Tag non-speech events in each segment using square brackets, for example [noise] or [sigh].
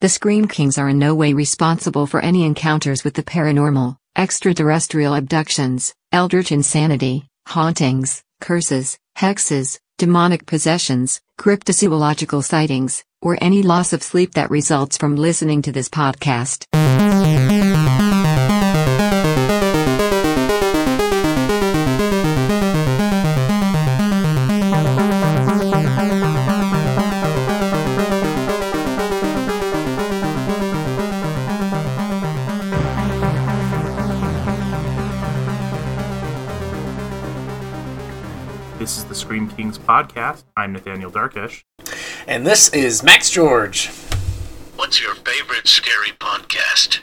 The Scream Kings are in no way responsible for any encounters with the paranormal, extraterrestrial abductions, eldritch insanity, hauntings, curses, hexes, demonic possessions, cryptozoological sightings, or any loss of sleep that results from listening to this podcast. Podcast. I'm Nathaniel Darkish. And this is Max George. What's your favorite scary podcast?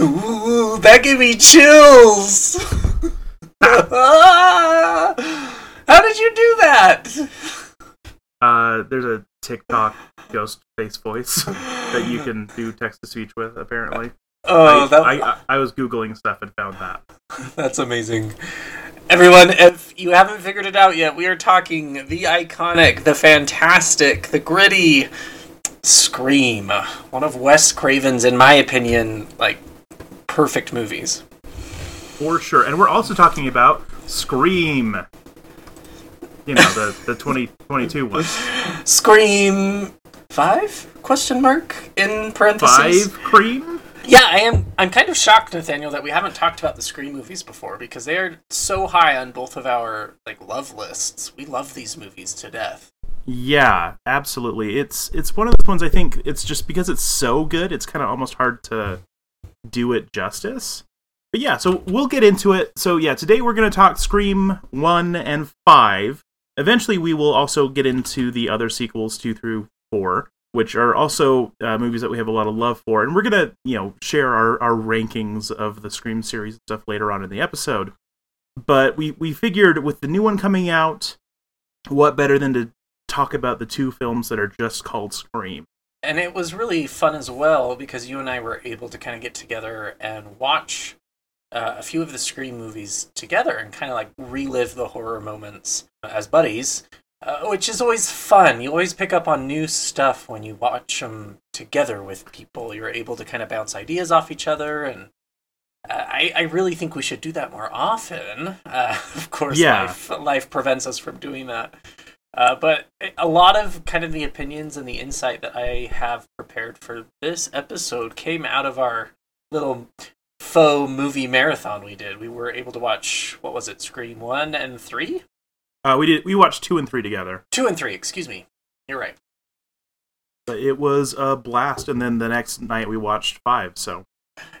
Ooh, that gave me chills. [laughs] How did you do that? Uh, there's a TikTok ghost face voice that you can do text to speech with. Apparently, Oh, I, that, I, I, I was googling stuff and found that. that's amazing. Everyone, if you haven't figured it out yet, we are talking the iconic, the fantastic, the gritty Scream. One of Wes Craven's, in my opinion, like perfect movies. for sure. And we're also talking about Scream. You know the the 2022 one. [laughs] Scream five? Question mark in parentheses. Five Cream. Yeah, I am. I'm kind of shocked, Nathaniel, that we haven't talked about the Scream movies before because they are so high on both of our like love lists. We love these movies to death. Yeah, absolutely. It's it's one of those ones. I think it's just because it's so good. It's kind of almost hard to do it justice. But yeah, so we'll get into it. So yeah, today we're going to talk Scream 1 and 5. Eventually we will also get into the other sequels 2 through 4, which are also uh, movies that we have a lot of love for. And we're going to, you know, share our our rankings of the Scream series and stuff later on in the episode. But we we figured with the new one coming out, what better than to talk about the two films that are just called Scream? And it was really fun as well because you and I were able to kind of get together and watch uh, a few of the Scream movies together and kind of like relive the horror moments as buddies, uh, which is always fun. You always pick up on new stuff when you watch them together with people. You're able to kind of bounce ideas off each other and. uh, I, I really think we should do that more often. Uh, [laughs] of course, Yeah. life, life prevents us from doing that. Uh, but a lot of kind of the opinions and the insight that I have prepared for this episode came out of our little faux movie marathon we did. We were able to watch what was it, Scream one and three, Uh, we did we watched two and three together. two and three. Excuse me. You're right. But It was a blast, and then the next night we watched five. So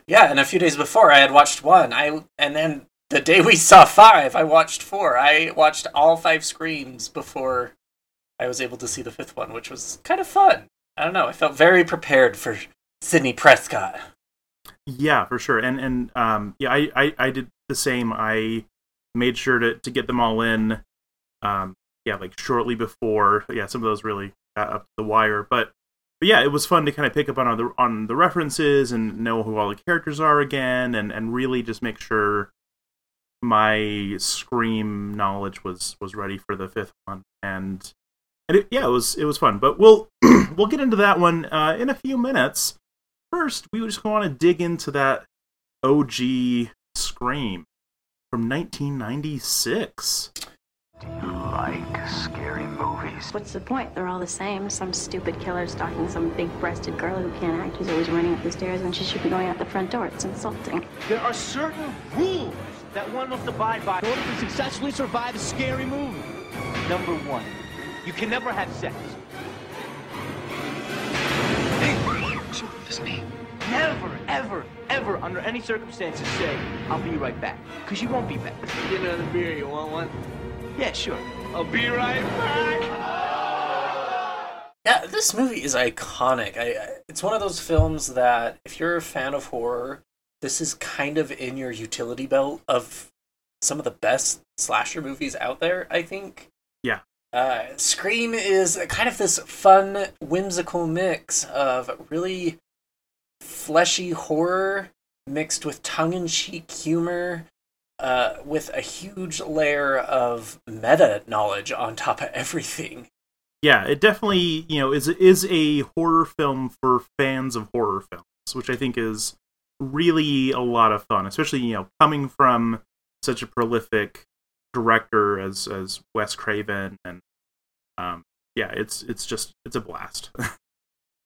Yeah, and a few days before I had watched one. I and then the day we saw five, I watched four. I watched all five screams before I was able to see the fifth one, which was kind of fun. I don't know. I felt very prepared for Sidney Prescott. yeah, for sure. And and um, yeah, I, I I did the same. I made sure to to get them all in. Um, yeah, like shortly before. Yeah, some of those really got up the wire, but. But yeah, it was fun to kind of pick up on the on the references and know who all the characters are again, and, and really just make sure my Scream knowledge was was ready for the fifth one. And and it, yeah, it was it was fun. But we'll [clears throat] we'll get into that one uh, in a few minutes. First, we just want to dig into that OG Scream from 1996. Like scary movies. What's the point? They're all the same. Some stupid killer stalking some big breasted girl who can't act, who's always running up the stairs when she should be going out the front door. It's insulting. There are certain rules that one must abide by in order to successfully survive a scary movie. Number one, you can never have sex. Hey, shut this me. never, ever, ever, under any circumstances, say, I'll be right back. Because you won't be back. Get another beer, you want one? Yeah, sure. I'll be right back. Yeah, this movie is iconic. I, I- it's one of those films that if you're a fan of horror, this is kind of in your utility belt of some of the best slasher movies out there. I think. Yeah. Uh, Scream is kind of this fun, whimsical mix of really fleshy horror mixed with tongue-in-cheek humor, uh, with a huge layer of meta knowledge on top of everything. yeah, it definitely you know is is a horror film for fans of horror films, which I think is really a lot of fun, especially you know coming from such a prolific director as as Wes Craven and um yeah, it's it's just it's a blast. [laughs]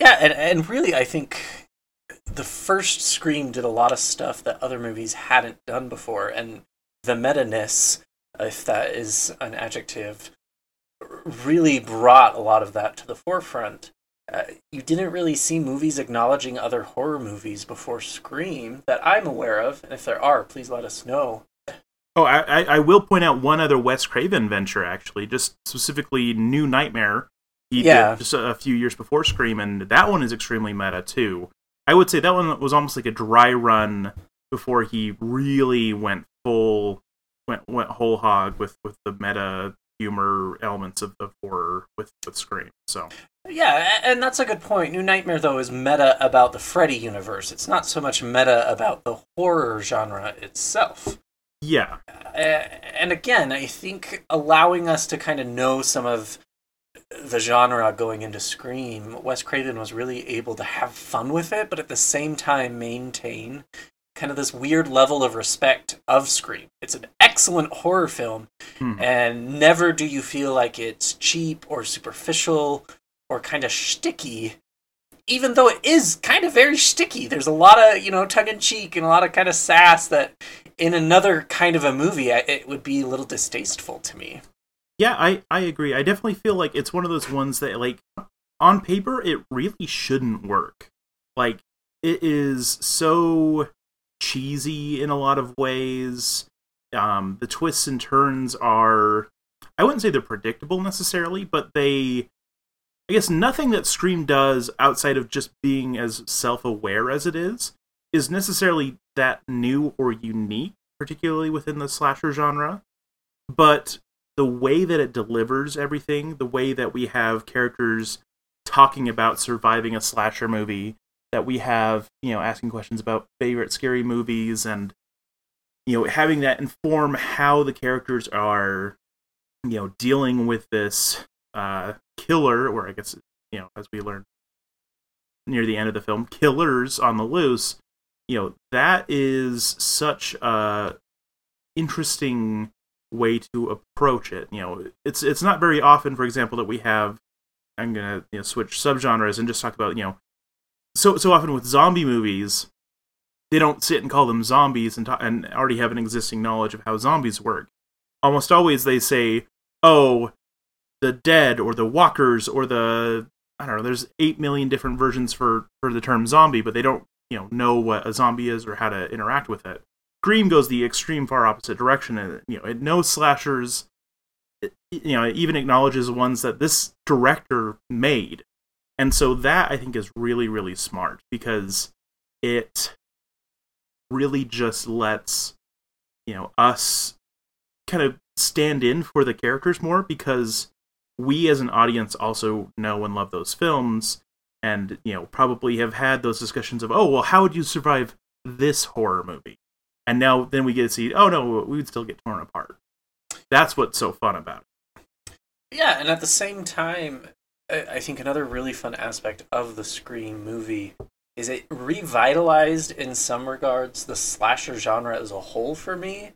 Yeah, and, and really, I think the first Scream did a lot of stuff that other movies hadn't done before, and the meta ness, if that is an adjective, really brought a lot of that to the forefront. Uh, you didn't really see movies acknowledging other horror movies before Scream that I'm aware of, and if there are, please let us know. Oh, I, I, will point out one other Wes Craven venture actually, just specifically New Nightmare. He Yeah. did just a few years before Scream, and that one is extremely meta too. I would say that one was almost like a dry run before he really went full, went went whole hog with with the meta humor elements of, of horror with with Scream. So Yeah, and that's a good point. New Nightmare, though, is meta about the Freddy universe. It's not so much meta about the horror genre itself. yeah, Uh, and again, I think allowing us to kind of know some of the genre going into Scream, Wes Craven was really able to have fun with it, but at the same time maintain kind of this weird level of respect of Scream. It's an excellent horror film, Hmm. and never do you feel like it's cheap or superficial or kind of sticky. Even though it is kind of very sticky, there's a lot of you know tongue in cheek and a lot of kind of sass that in another kind of a movie it would be a little distasteful to me. Yeah, I, I agree. I definitely feel like it's one of those ones that like on paper it really shouldn't work. Like it is so cheesy in a lot of ways. Um the twists and turns are I wouldn't say they're predictable necessarily, but they I guess nothing that Scream does outside of just being as self-aware as it is is necessarily that new or unique, particularly within the slasher genre. But the way that it delivers everything, the way that we have characters talking about surviving a slasher movie, that we have, you know, asking questions about favorite scary movies and you know, having that inform how the characters are, you know, dealing with this uh killer, or I guess, you know, as we learn near the end of the film, killers on the loose, you know, that is such a interesting way to approach it. You know, it's it's not very often, for example, that we have. I'm gonna you know, switch subgenres and just talk about you know, so so often with zombie movies, they don't sit and call them zombies and and already have an existing knowledge of how zombies work. Almost always they say, "Oh, the dead or the walkers or the I don't know." There's eight million different versions for for the term zombie, but they don't you know know what a zombie is or how to interact with it. Scream goes the extreme far opposite direction, and you know it knows slashers. It, you know, it even acknowledges ones that this director made, and so that I think is really really smart because it really just lets you know us kind of stand in for the characters more because we as an audience also know and love those films and you know probably have had those discussions of oh well how would you survive this horror movie and now then we get to see oh no we would still get torn apart. That's what's so fun about it. Yeah, and at the same time, I think another really fun aspect of the Scream movie is it revitalized in some regards the slasher genre as a whole for me.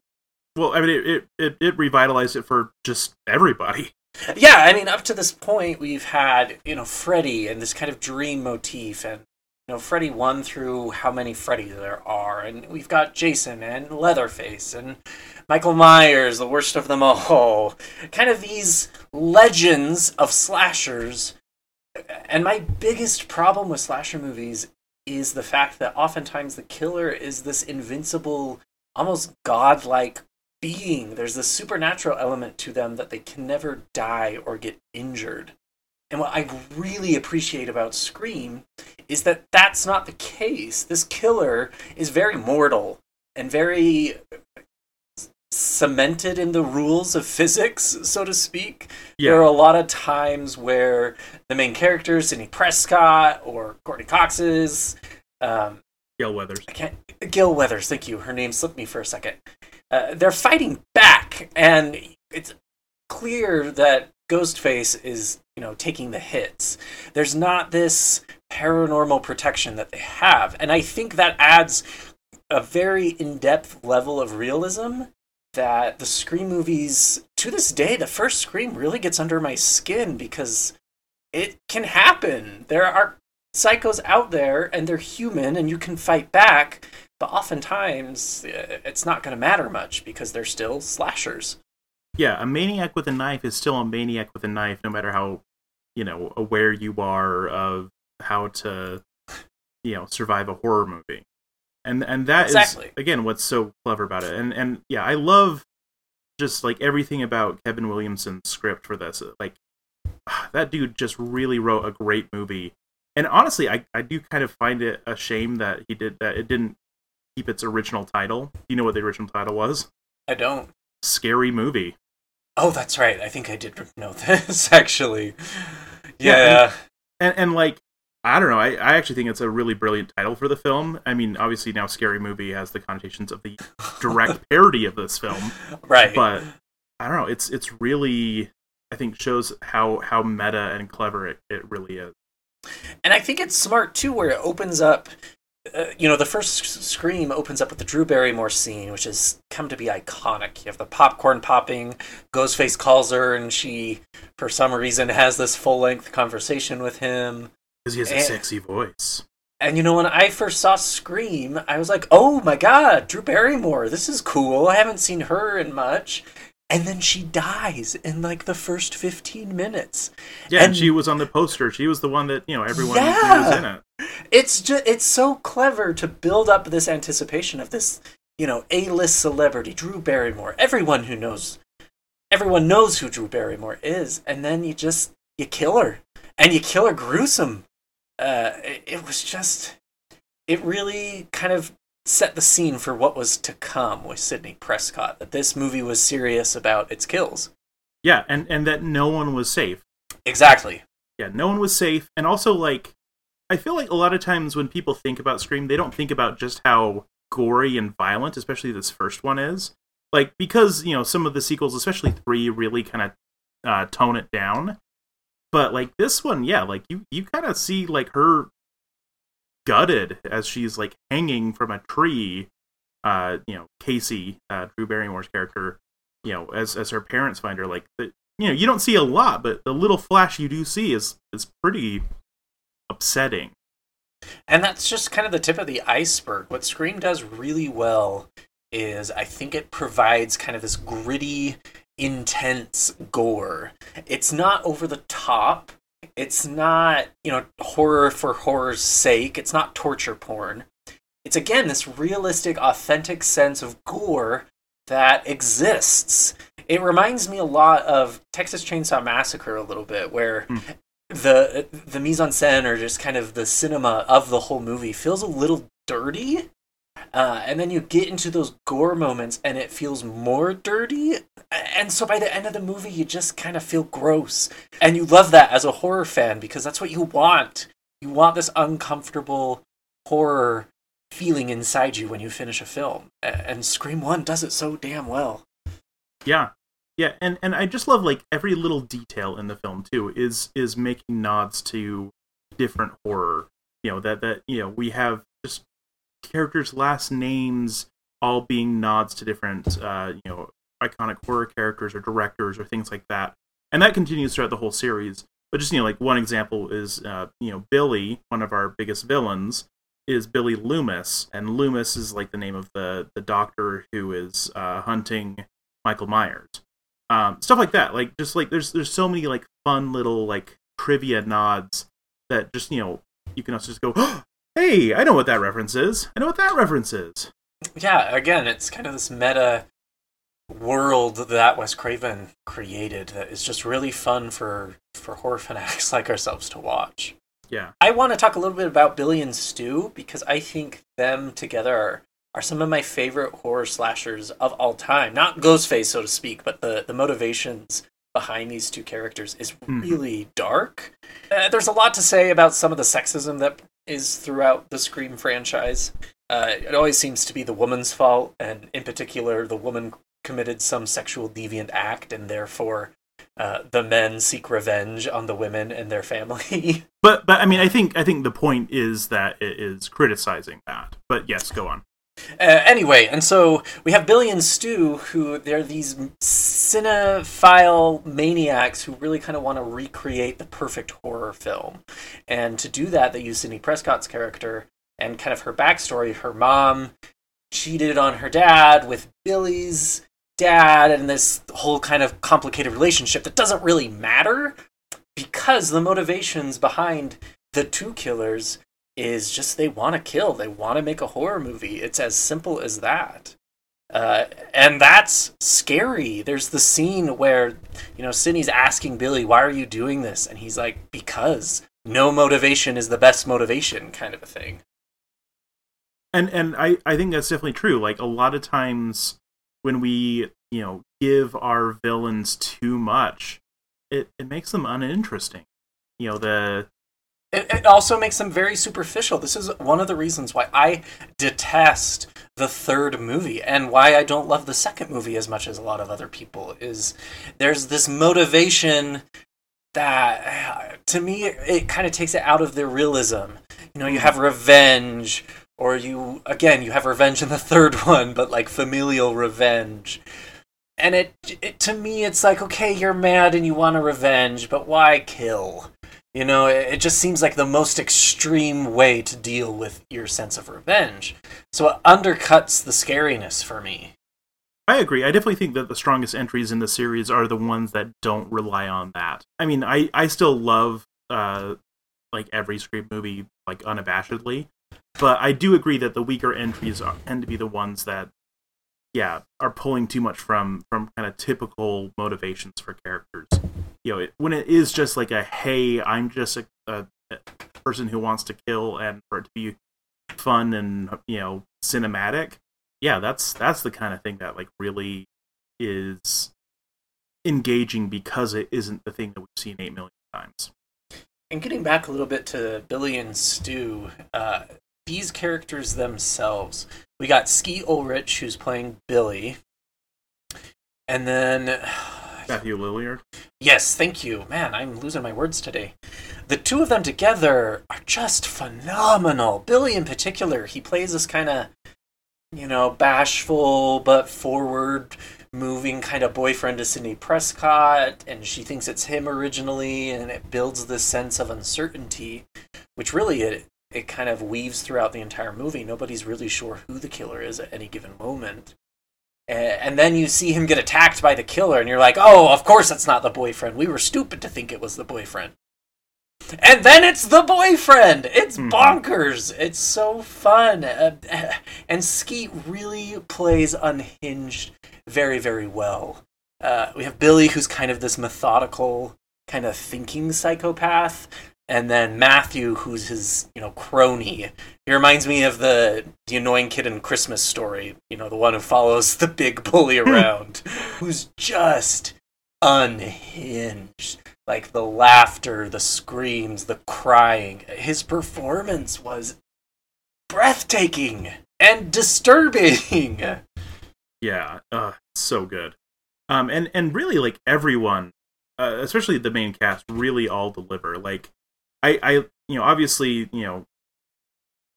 well i mean it, it, it, it revitalized it for just everybody. Yeah, I mean, up to this point, we've had you know Freddy and this kind of dream motif, and you know Freddy one through how many Freddys there are, and we've got Jason and Leatherface and Michael Myers, the worst of them all. Kind of these legends of slashers. And my biggest problem with slasher movies is the fact that oftentimes the killer is this invincible, almost godlike being. There's this supernatural element to them that they can never die or get injured. And what I really appreciate about Scream is that that's not the case. This killer is very mortal and very cemented in the rules of physics, so to speak. There are a lot of times where the main character, Sidney Prescott or Courteney Cox's, um, Gale Weathers. I can't. Gil Weathers, thank you. Her name slipped me for a second. Uh, they're fighting back, and it's clear that Ghostface is you know taking the hits. There's not this paranormal protection that they have, and I think that adds a very in-depth level of realism that the Scream movies to this day the first Scream really gets under my skin because it can happen. There are psychos out there and they're human and you can fight back, but oftentimes uh, it's not going to matter much because they're still slashers. Yeah, a maniac with a knife is still a maniac with a knife, no matter how you know aware you are of how to you know survive a horror movie. And and that is Exactly. again what's so clever about it. And and yeah, I love just like everything about Kevin Williamson's script for this. Like [sighs] that dude just really wrote a great movie. And honestly, I, I do kind of find it a shame that he did that it didn't keep its original title. Do you know what the original title was? I don't. Scary movie. Oh, that's right. I think I did [laughs] know this actually. Yeah, Yeah. and and like I don't know, I, I actually think it's a really brilliant title for the film. I mean, obviously now Scary Movie has the connotations of the [laughs] direct parody of this film, right. but I don't know, it's it's really I think shows how how meta and clever it, it really is. And I think it's smart too, where it opens up. Uh, you know, the first Scream opens up with the Drew Barrymore scene, which has come to be iconic. You have the popcorn popping, Ghostface calls her, and she, for some reason, has this full length conversation with him. Because he has a Eh. sexy voice. And you know, when I first saw Scream, I was like, oh my god, Drew Barrymore, this is cool. I haven't seen her in much. And then she dies in like the first 15 minutes. Yeah, and, And- she was on the poster. She was the one that, you know, everyone Yeah. was in it. it's just it's so clever to build up this anticipation of this you know a-list celebrity drew barrymore everyone who knows everyone knows who drew barrymore is and then you just you kill her and you kill her gruesome uh it, it was just it really kind of set the scene for what was to come with sidney prescott that this movie was serious about its kills Yeah, and, and that no one was safe. exactly yeah, no one was safe. And also, like, I feel like a lot of times when people think about Scream, they don't think about just how gory and violent, especially this first one is. Like, because, you know, some of the sequels, especially three, really kind of uh, tone it down. But, like, this one, yeah, like, you, you kind of see, like, her gutted as she's, like, hanging from a tree. Uh, you know, Casey, uh, Drew Barrymore's character, you know, as, as her parents find her, like, the, you know you don't see a lot but the little flash you do see is is pretty upsetting And that's just kind of the tip of the iceberg. What Scream does really well is I think it provides kind of this gritty, intense gore. It's not over the top. It's not, you know, horror for horror's sake. It's not torture porn. It's again this realistic, authentic sense of gore that exists. It reminds me a lot of Texas Chainsaw Massacre a little bit, where Hmm. the the mise en scène or just kind of the cinema of the whole movie feels a little dirty. Uh, and then you get into those gore moments and it feels more dirty. And so by the end of the movie, you just kind of feel gross. And you love that as a horror fan because that's what you want. You want this uncomfortable horror feeling inside you when you finish a film. And Scream 1 does it so damn well. yeah yeah and and i just love like every little detail in the film too is is making nods to different horror you know that that you know we have characters last names all being nods to different uh you know iconic horror characters or directors or things like that. And that continues throughout the whole series. But just you know like one example is uh you know billy one of our biggest villains is billy loomis. And loomis is like the name of the the doctor who is uh hunting michael myers. Um stuff like that. Like just like there's there's so many like fun little like trivia nods that just you know you can also just go [gasps] hey i know what that reference is i know what that reference is Yeah, again, it's kind of this meta world that Wes Craven created that is just really fun for for horror fanatics [laughs] like ourselves to watch. yeah I want to talk a little bit about Billy and Stu because I think them together are, are some of my favorite horror slashers of all time. Not Ghostface, so to speak, but the, the motivations behind these two characters is Mhm. really dark. Uh, there's a lot to say about some of the sexism that is throughout the Scream franchise. Uh, it always seems to be the woman's fault, and in particular, the woman committed some sexual deviant act, and therefore uh, the men seek revenge on the women and their family. [laughs] But but I mean, I think I think the point is that it is criticizing that. But yes, go on. Uh, anyway, and so we have Billy and Stu, who they're these cinephile maniacs who really kind of want to recreate the perfect horror film. And to do that, they use Sidney Prescott's character and kind of her backstory. Her mom cheated on her dad with Billy's dad, and this whole kind of complicated relationship that doesn't really matter because the motivations behind the two killers is just they want to kill. They want to make a horror movie. It's as simple as that. Uh, and that's scary. There's the scene where, you know, Sidney's asking Billy, why are you doing this? And he's like, because no motivation is the best motivation, kind of a thing. And and I I think that's definitely true. Like a lot of times when we you know give our villains too much, it it makes them uninteresting. You know the It, it also makes them very superficial. This is one of the reasons why I detest the third movie and why I don't love the second movie as much as a lot of other people is there's this motivation that to me it, kind of takes it out of the realism. You know, you hmm. have revenge or you again you have revenge in the third [laughs] one but like familial revenge and it, it to me it's like okay you're mad and you want a revenge but why kill you know it, just seems like the most extreme way to deal with your sense of revenge so it undercuts the scariness for me I agree. I definitely think that the strongest entries in the series are the ones that don't rely on that. I mean, I I still love uh like every Scream movie like unabashedly, but I do agree that the weaker entries are, tend to be the ones that yeah are pulling too much from from kind of typical motivations for characters. You know, it, when it is just like a hey, I'm just a, a, a person who wants to kill and for it to be fun and you know cinematic yeah that's that's the kind of thing that like really is engaging because it isn't the thing that we've seen 8 million times and getting back a little bit to billy and stu uh, these characters themselves we got skeet ulrich who's playing billy and then [sighs] matthew lillard Yes, thank you. Man, I'm losing my words today. The two of them together are just phenomenal. Billy, in particular, he plays this kind of, you know, bashful but forward moving kind of boyfriend to Sidney Prescott, and she thinks it's him originally, and it builds this sense of uncertainty, which really it, it kind of weaves throughout the entire movie. Nobody's really sure who the killer is at any given moment. And then you see him get attacked by the killer, and you're like, oh, of course it's not the boyfriend. We were stupid to think it was the boyfriend. And then it's the boyfriend! It's Mhm. bonkers! It's so fun. Uh, [laughs] and Skeet really plays unhinged very, very well. Uh, we have Billy, who's kind of this methodical, kind of thinking psychopath, and then Matthew, who's his, you know, crony. He reminds me of the the annoying kid in Christmas Story, you know, the one who follows the big bully around, who's just unhinged. Like the laughter, the screams, the crying. His performance was breathtaking and disturbing. Yeah, uh, so good. Um, and and really like everyone, uh, especially the main cast, really all deliver. Like, I I you know obviously you know,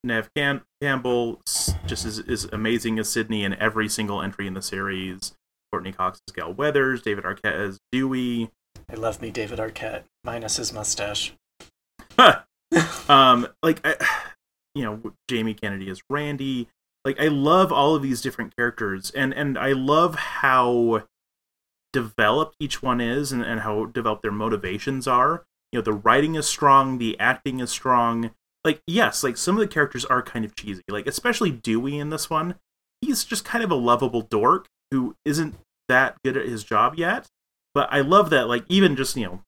Neve Cam- Campbell just is is amazing as Sidney in every single entry in the series. Courteney Cox as Gal Weathers, David Arquette as Dewey. I love me David Arquette, minus his mustache. [laughs] um, like I, you know, Jamie Kennedy as Randy. Like I love all of these different characters, and and I love how developed each one is, and, and how developed their motivations are. You know, the writing is strong, the acting is strong. Like yes, like some of the characters are kind of cheesy. Like especially Dewey in this one, he's just kind of a lovable dork who isn't that good at his job yet. But I love that, like even just you know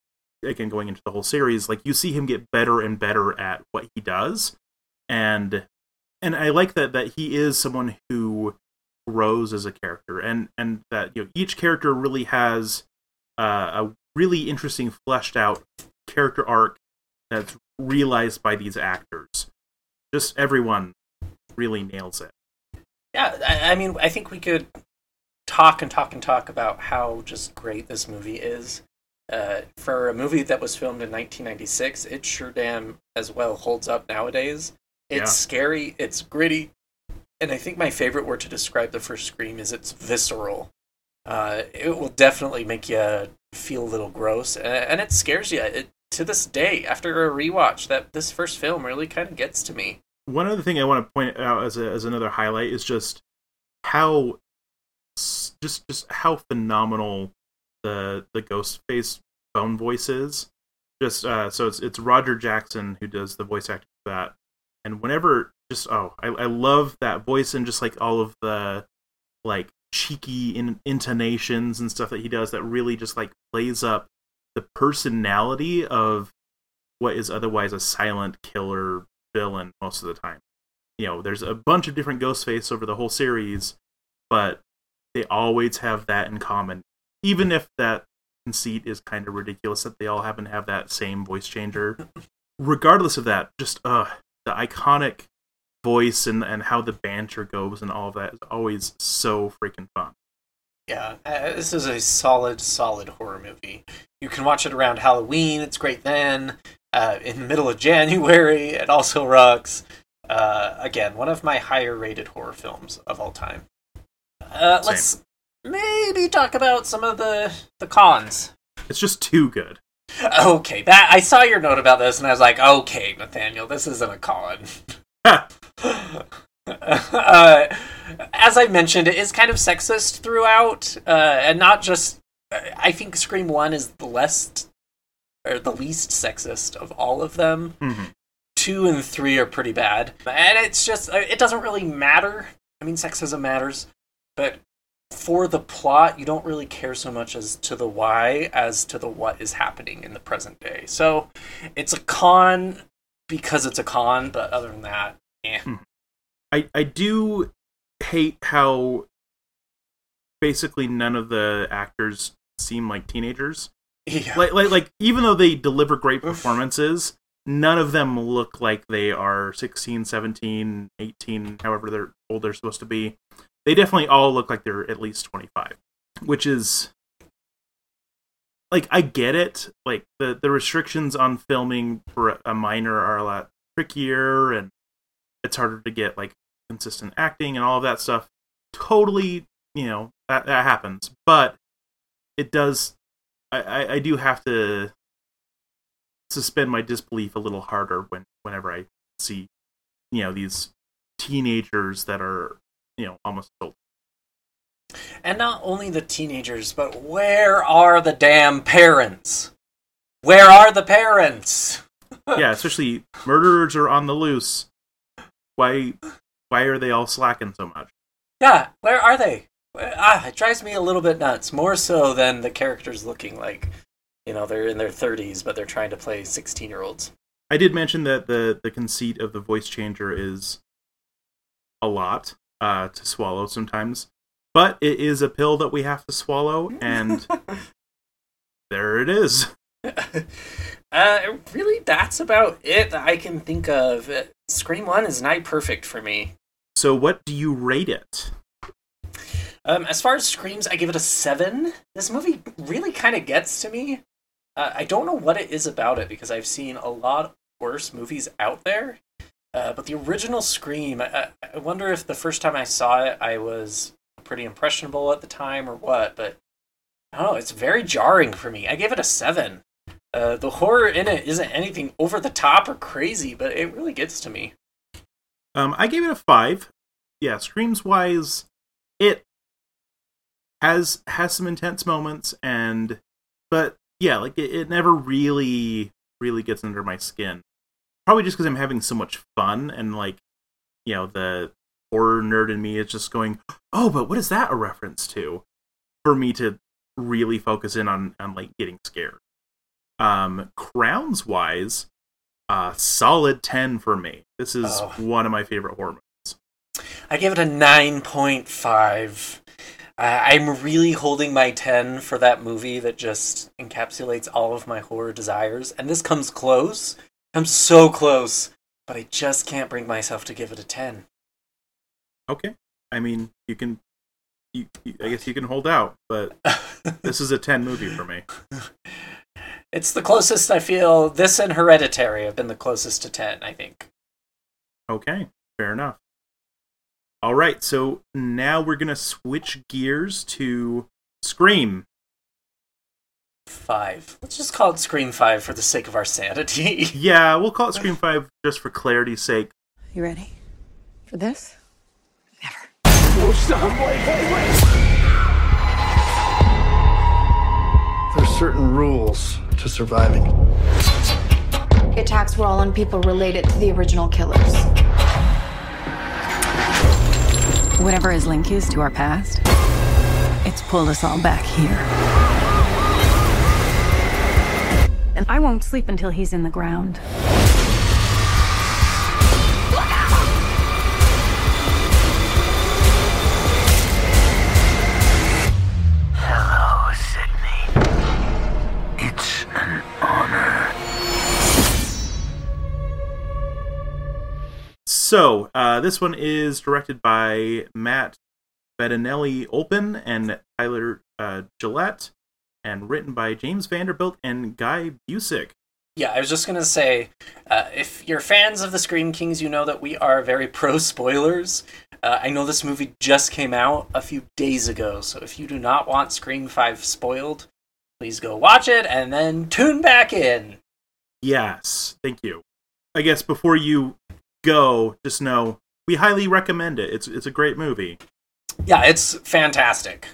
again going into the whole series like you see him get better and better at what he does and and i like that that he is someone who grows as a character and and that you know each character really has uh, a really interesting fleshed out character arc that's realized by these actors just everyone really nails it Yeah, I, I mean, I think we could talk and talk and talk about how just great this movie is. uh, for a movie that was filmed in 1996, it sure damn as well holds up nowadays. It's Yeah. scary, it's gritty, and I think my favorite word to describe the first Scream is it's visceral. Uh, it will definitely make you feel a little gross, and, and it scares you. It, to this day, after a rewatch, that this first film really kind of gets to me. One other thing I want to point out as a, as another highlight is just how just just how phenomenal the the Ghostface phone voice is. Just uh, so it's it's Roger Jackson who does the voice acting for that, and whenever just oh I, I love that voice and just like all of the like cheeky in, intonations and stuff that he does that really just like plays up the personality of what is otherwise a silent killer villain most of the time. You know, there's a bunch of different Ghostface over the whole series, but they always have that in common. Even if that conceit is kind of ridiculous that they all happen to have that same voice changer. Regardless of that, just uh the iconic voice and and how the banter goes and all of that is always so freaking fun. Yeah, uh, this is a solid, solid horror movie. You can watch it around Halloween. It's great then. Uh, in the middle of [laughs] January, it also rocks. Uh, again, one of my higher rated horror films of all time. Uh, let's maybe talk about some of the the cons. It's just too good. Okay, that I saw your note about this, and I was like, okay, Nathaniel, this isn't a con. [laughs] Uh, as I mentioned, it is kind of sexist throughout, uh, and not just. I think Scream One is the less or the least sexist of all of them. Mhm. Two and three are pretty bad, and it's just uh, it doesn't really matter. I mean, sexism matters, but for the plot, you don't really care so much as to the why as to the what is happening in the present day. So it's a con because it's a con, but other than that, eh. I I do hate how basically none of the actors seem like teenagers. Yeah. Like like like even though they deliver great performances, none of them look like they are 16, 17, 18, however they're old they're supposed to be. They definitely all look like they're at least 25, which is like I get it. Like the the restrictions on filming for a minor are a lot trickier and it's harder to get like consistent acting and all of that stuff. Totally, you know, that that happens. But it does I, I, I do have to suspend my disbelief a little harder when whenever I see, you know, these teenagers that are, you know, almost adult. And not only the teenagers, but where are the damn parents? Where are the parents? [laughs] yeah, especially murderers are on the loose. Why why are they all slacking so much? Yeah, where are they? Where- Ah, it drives me a little bit nuts. More so than the characters looking like, you know, they're in their 30s, but they're trying to play 16 year olds. I did mention that the the conceit of the voice changer is a lot uh, to swallow sometimes, but it is a pill that we have to swallow, and [laughs] there it is. [laughs] uh, really, that's about it that I can think of. Scream 1 is not perfect for me. So, what do you rate it? Um, as far as screams, I give it a seven. This movie really kind of gets to me. Uh, I don't know what it is about it because I've seen a lot worse movies out there. Uh, but the original Scream, I, I wonder if the first time I saw it, I was pretty impressionable at the time or what. But I don't know. It's very jarring for me. I gave it a seven. Uh, the horror in it isn't anything over the top or crazy, but it really gets to me. Um, I gave it a five. Yeah, screams wise, it has has some intense moments, and but yeah, like it, it never really really gets under my skin. Probably just because I'm having so much fun, and like you know the horror nerd in me is just going, oh, but what is that a reference to? For me to really focus in on on like getting scared. Um, crowns wise, uh, solid ten for me. This is Oh. one of my favorite horror movies. I give it a 9.5. Uh, I'm really holding my 10 for that movie that just encapsulates all of my horror desires. And this comes close. I'm so close. But I just can't bring myself to give it a 10. Okay, I mean you can, you, you, I guess you can hold out, but [laughs] this is a ten movie for me. [laughs] It's the closest I feel. This and Hereditary have been the closest to ten. I think. Okay, fair enough. All right, so now we're gonna switch gears to Scream. Five. Let's just call it Scream Five for the sake of our sanity. [laughs] Yeah, we'll call it Scream Five just for clarity's sake. You ready for this? Never. Oh, stop. Wait, wait, wait. There's certain rules to surviving. The attacks were all on people related to the original killers. Whatever his link is to our past, it's pulled us all back here. And I won't sleep until he's in the ground. So, uh, this one is directed by Matt Bettinelli Olpin and Tyler uh, Gillette, and written by James Vanderbilt and Guy Busick. Yeah, I was just gonna say, uh, if you're fans of the Scream Kings, you know that we are very [laughs] pro spoilers. Uh, I know this movie just came out a few days ago, so if you do not want Scream Five spoiled, please go watch it and then tune back in. Yes, thank you. I guess before you go, just know we highly recommend it. It's it's a great movie. Yeah, it's fantastic.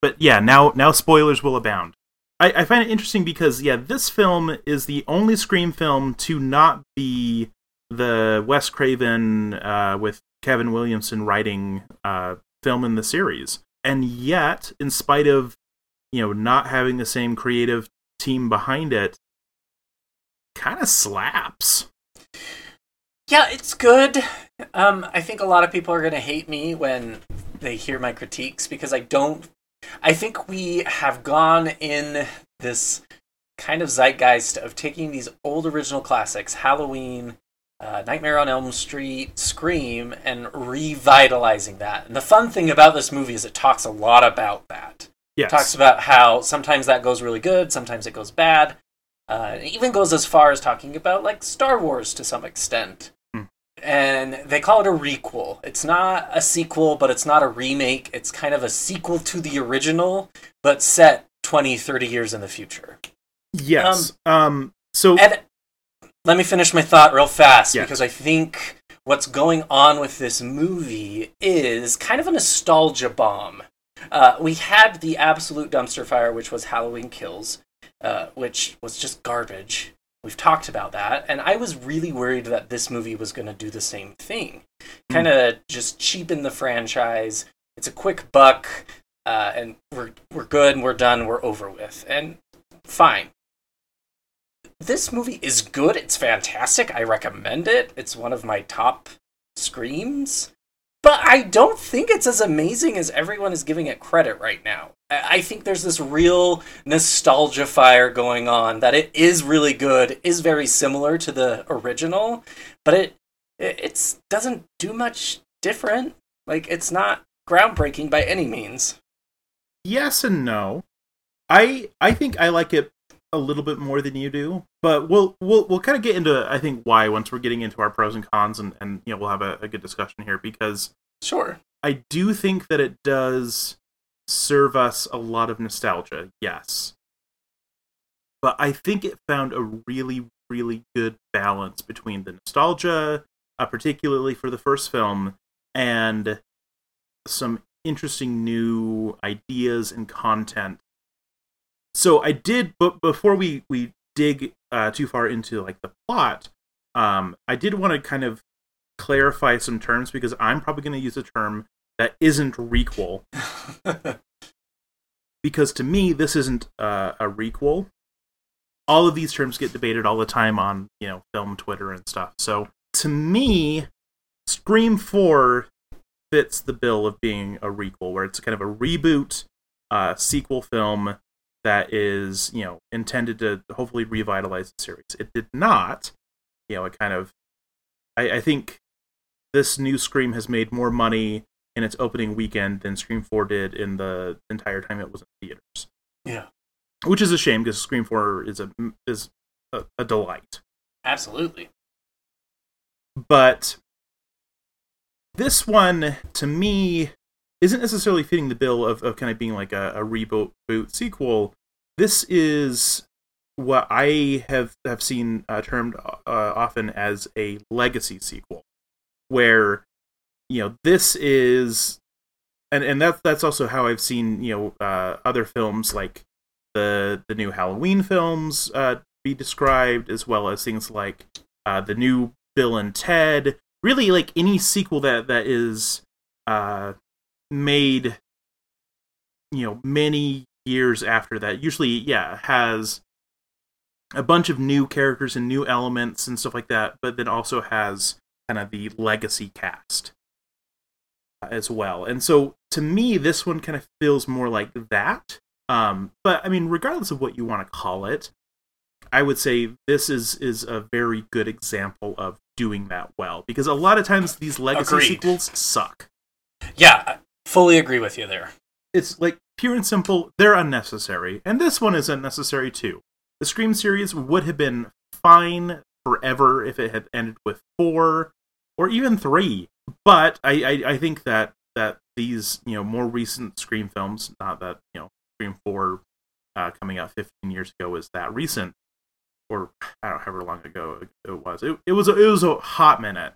But yeah, now now spoilers will abound. I, I find it interesting because yeah, this film is the only Scream film to not be the Wes Craven uh, with Kevin Williamson writing uh, film in the series, and yet, in spite of you know not having the same creative team behind it, kind of slaps. Yeah, it's good. Um, I think a lot of people are going to hate me when they hear my critiques because I don't. I think we have gone in this kind of zeitgeist of taking these old original classics, Halloween, uh, Nightmare on Elm Street, Scream, and revitalizing that. And the fun thing about this movie is it talks a lot about that. Yes. It talks about how sometimes that goes really good, sometimes it goes bad. Uh, it even goes as far as talking about like Star Wars to some extent. And they call it a requel. It's not a sequel, but it's not a remake. It's kind of a sequel to the original, but set 20, 30 years in the future. Yes. Um. so And let me finish my thought real fast Yeah. because I think what's going on with this movie is kind of a nostalgia bomb. Uh, we had the absolute dumpster fire, which was Halloween Kills, uh, which was just garbage. We've talked about that, and I was really worried that this movie was going to do the same thing. Kind of just cheapen the franchise. It's a quick buck, uh, and we're we're good, and we're done, we're over with, and fine this movie is good. It's fantastic. I recommend it. It's one of my top screams. But I don't think it's as amazing as everyone is giving it credit right now. I think there's this real nostalgia fire going on that it is really good, is very similar to the original, but it it doesn't do much different. Like it's not groundbreaking by any means. yes and no. I I think I like it a little bit more than you do, but we'll we'll we'll kind of get into I think why once we're getting into our pros and cons and and you know we'll have a, a good discussion here because Sure. I do think that it does serve us a lot of nostalgia. Yes. But I think it found a really really good balance between the nostalgia, uh, particularly for the first film, and some interesting new ideas and content so I did, but before we we dig uh, too far into like the plot, um, I did want to kind of clarify some terms because I'm probably going to use a term that isn't requel [laughs] because to me this isn't uh, a requel. All of these terms get debated all the time on you know film Twitter and stuff. So to me, Scream Four fits the bill of being a requel, where it's kind of a reboot, uh, sequel film that is you know intended to hopefully revitalize the series. It did not. You know, it kind of. I, I think this new Scream has made more money in its opening weekend than Scream Four did in the entire time it was in theaters. Yeah. which is a shame because Scream Four is a is a, a delight. Absolutely. But this one, to me, isn't necessarily fitting the bill of, of kind of being like a, a reboot boot sequel. This is what I have have seen uh, termed uh, often as a legacy sequel, where you know this is, and and that's that's also how I've seen you know uh, other films like the the new Halloween films uh, be described, as well as things like uh, the new Bill and Ted. Really, like any sequel that that is uh, made, you know, many years after that. Usually, yeah, has a bunch of new characters and new elements and stuff like that, but then also has kind of the legacy cast as well. And so to me, this one kind of feels more like that. Um, but I mean, regardless of what you want to call it, I would say this is is a very good example of doing that well because a lot of times these legacy Agreed. sequels suck. Yeah, fully agree with you there. It's like pure and simple, they're unnecessary, and this one is unnecessary too. The Scream series would have been fine forever if it had ended with four or even three. But I, I, I think that that these you know more recent Scream films, not that you know Scream four uh, coming out 15 years ago is that recent, or I don't know however long ago it was. It, it was a, it was a hot minute.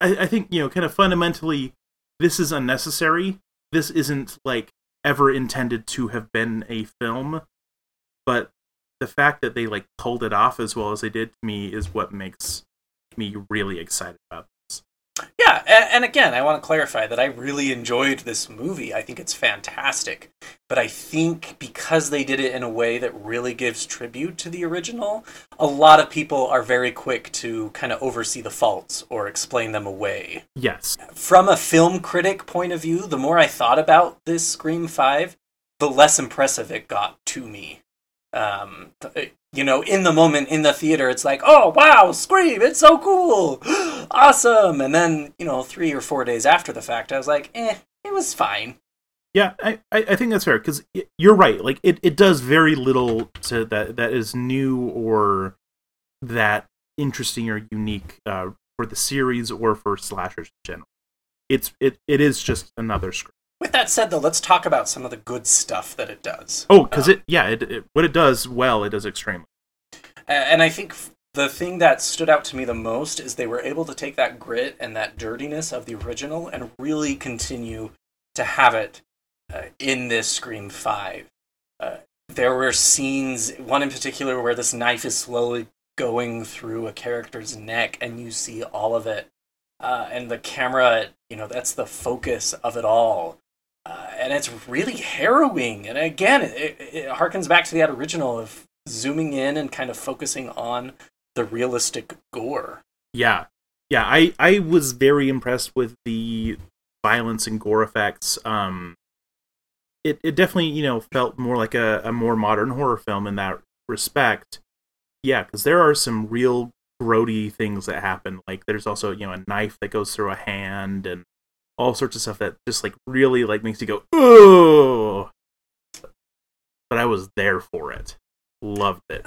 I, I think you know kind of fundamentally this is unnecessary. This isn't like ever intended to have been a film, but the fact that they like pulled it off as well as they did to me is what makes me really excited about. Yeah, and, and again, I want to clarify that I really enjoyed this movie. I think it's fantastic. But I think because they did it in a way that really gives tribute to the original, a lot of people are very quick to kind of oversee the faults or explain them away. Yes. From a film critic point of view, the more I thought about this Scream 5, the less impressive it got to me. Um, you know, in the moment in the theater, it's like, oh wow, Scream, it's so cool, [gasps] awesome. And then, you know, three or four days after the fact, I was like, eh, it was fine. Yeah, I, I think that's fair because you're right. Like it, it does very little to that that is new or that interesting or unique uh, for the series or for slashers in general. It's it it is just another script. With that said, though, let's talk about some of the good stuff that it does. Oh, because it yeah it, it what it does well it does extremely. And I think the thing that stood out to me the most is they were able to take that grit and that dirtiness of the original and really continue to have it uh, in this Scream 5. Uh, there were scenes, one in particular, where this knife is slowly going through a character's neck and you see all of it. Uh, and the camera, you know, that's the focus of it all. Uh, and it's really harrowing. And again, it, it, harkens back to that original of zooming in and kind of focusing on the realistic gore. Yeah, yeah. I I was very impressed with the violence and gore effects. Um, it it definitely you know felt more like a, a more modern horror film in that respect. Yeah, because there are some real grody things that happen. Like there's also you know a knife that goes through a hand and all sorts of stuff that just like really like makes you go oh. But I was there for it. Loved it.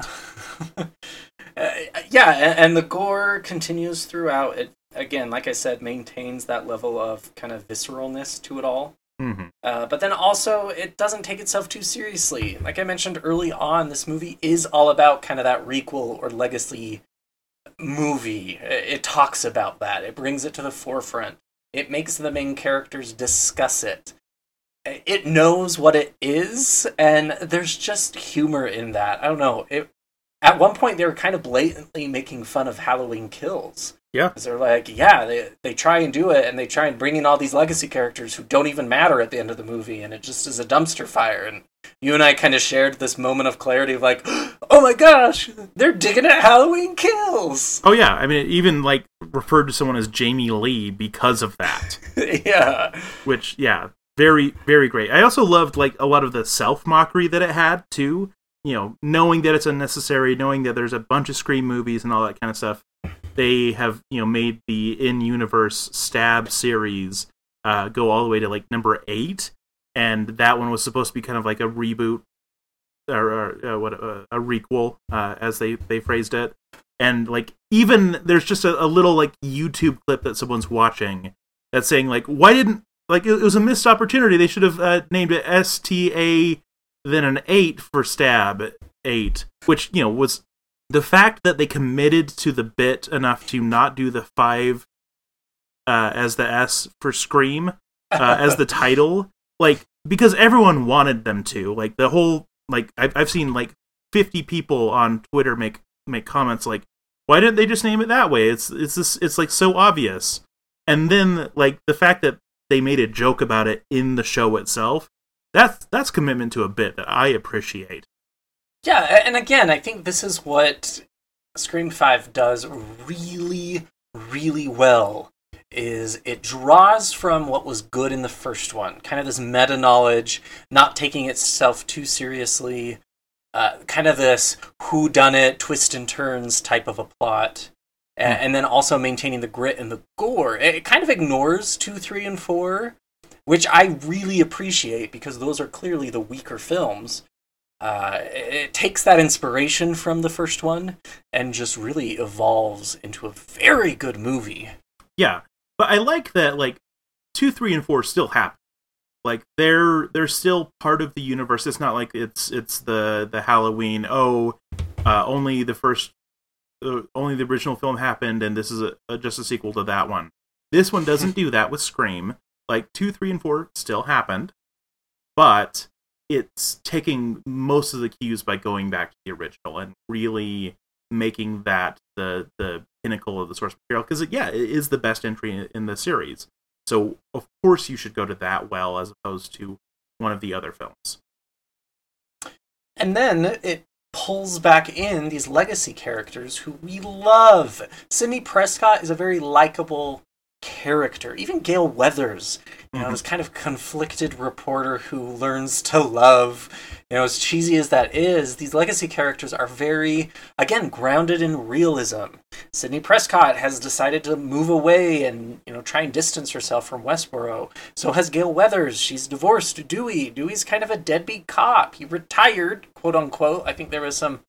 [laughs] Uh, yeah, and, and the gore continues throughout. It again, like I said, maintains that level of kind of visceralness to it all. hmm Uh, but then also, it doesn't take itself too seriously. Like I mentioned early on, this movie is all about kind of that requel or legacy movie. It, it talks about that, it brings it to the forefront, it makes the main characters discuss it. It knows what it is, and there's just humor in that. I don't know. It, at one point, they were kind of blatantly making fun of Halloween kills. Yeah. Because they're like, yeah, they, they try and do it, and they try and bring in all these legacy characters who don't even matter at the end of the movie, and it just is a dumpster fire. And you and I kind of shared this moment of clarity of like, [gasps] oh my gosh, they're digging at Halloween kills. [laughs] Oh yeah, I mean, it even like referred to someone as Jamie Lee because of that. [laughs] yeah. Which, yeah, very, very great. I also loved like a lot of the self mockery that it had too. You know, knowing that it's unnecessary, knowing that there's a bunch of Scream movies and all that kind of stuff. They have you know made the in universe stab series uh, go all the way to like number eight, and that one was supposed to be kind of like a reboot or, or uh, what uh, a requel, uh, as they they phrased it. And like even there's just a, a little like YouTube clip that someone's watching that's saying like why didn't like it, it was a missed opportunity. They should have uh, named it S T A then an eight for stab eight, which you know was the fact that they committed to the bit enough to not do the five uh, as the S for Scream uh, as the [laughs] title, like because everyone wanted them to. Like the whole like I've I've seen like fifty people on Twitter make make comments like, why didn't they just name it that way? It's it's this it's like so obvious. And then like the fact that they made a joke about it in the show itself, that's that's commitment to a bit that I appreciate. Yeah, and again, I think this is what Scream 5 does really really well is it draws from what was good in the first one, kind of this meta knowledge, not taking itself too seriously, uh, kind of this who done it, twist and turns type of a plot, mm. and, and, then also maintaining the grit and the gore. It, it kind of ignores two, three, and four, which I really appreciate because those are clearly the weaker films. Uh, it takes that inspiration from the first one and just really evolves into a very good movie. Yeah, but I like that like two, three, and four still happen. Like they're they're still part of the universe. It's not like it's it's the the Halloween. Oh, uh, only the first, uh, only the original film happened, and this is a, a, just a sequel to that one. This one doesn't [laughs] do that with Scream. Like two, three, and four still happened, but it's taking most of the cues by going back to the original and really making that the the pinnacle of the source material because yeah, it is the best entry in the series. So of course you should go to that well as opposed to one of the other films. And then it pulls back in these legacy characters who we love. Sidney Prescott is a very likable character. Even Gale Weathers, you know, mm-hmm. this kind of conflicted reporter who learns to love. You know, as cheesy as that is, these legacy characters are very, again, grounded in realism. Sidney Prescott has decided to move away and, you know, try and distance herself from Woodsboro. So has Gale Weathers. She's divorced Dewey. Dewey's kind of a deadbeat cop. He retired, quote unquote. I think there was some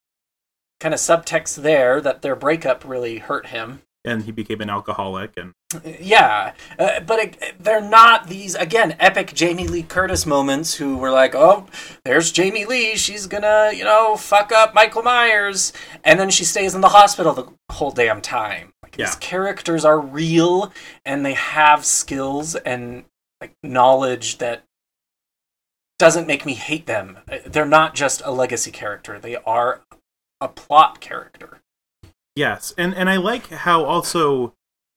kind of subtext there that their breakup really hurt him and he became an alcoholic and yeah uh, but it, they're not these again epic jamie lee curtis moments who were like oh there's jamie lee she's gonna you know fuck up michael myers. And then she stays in the hospital the whole damn time. Like yeah. these characters are real and they have skills and like knowledge that doesn't make me hate them. Uh, they're not just a legacy character. They are a plot character Yes, and and I like how also,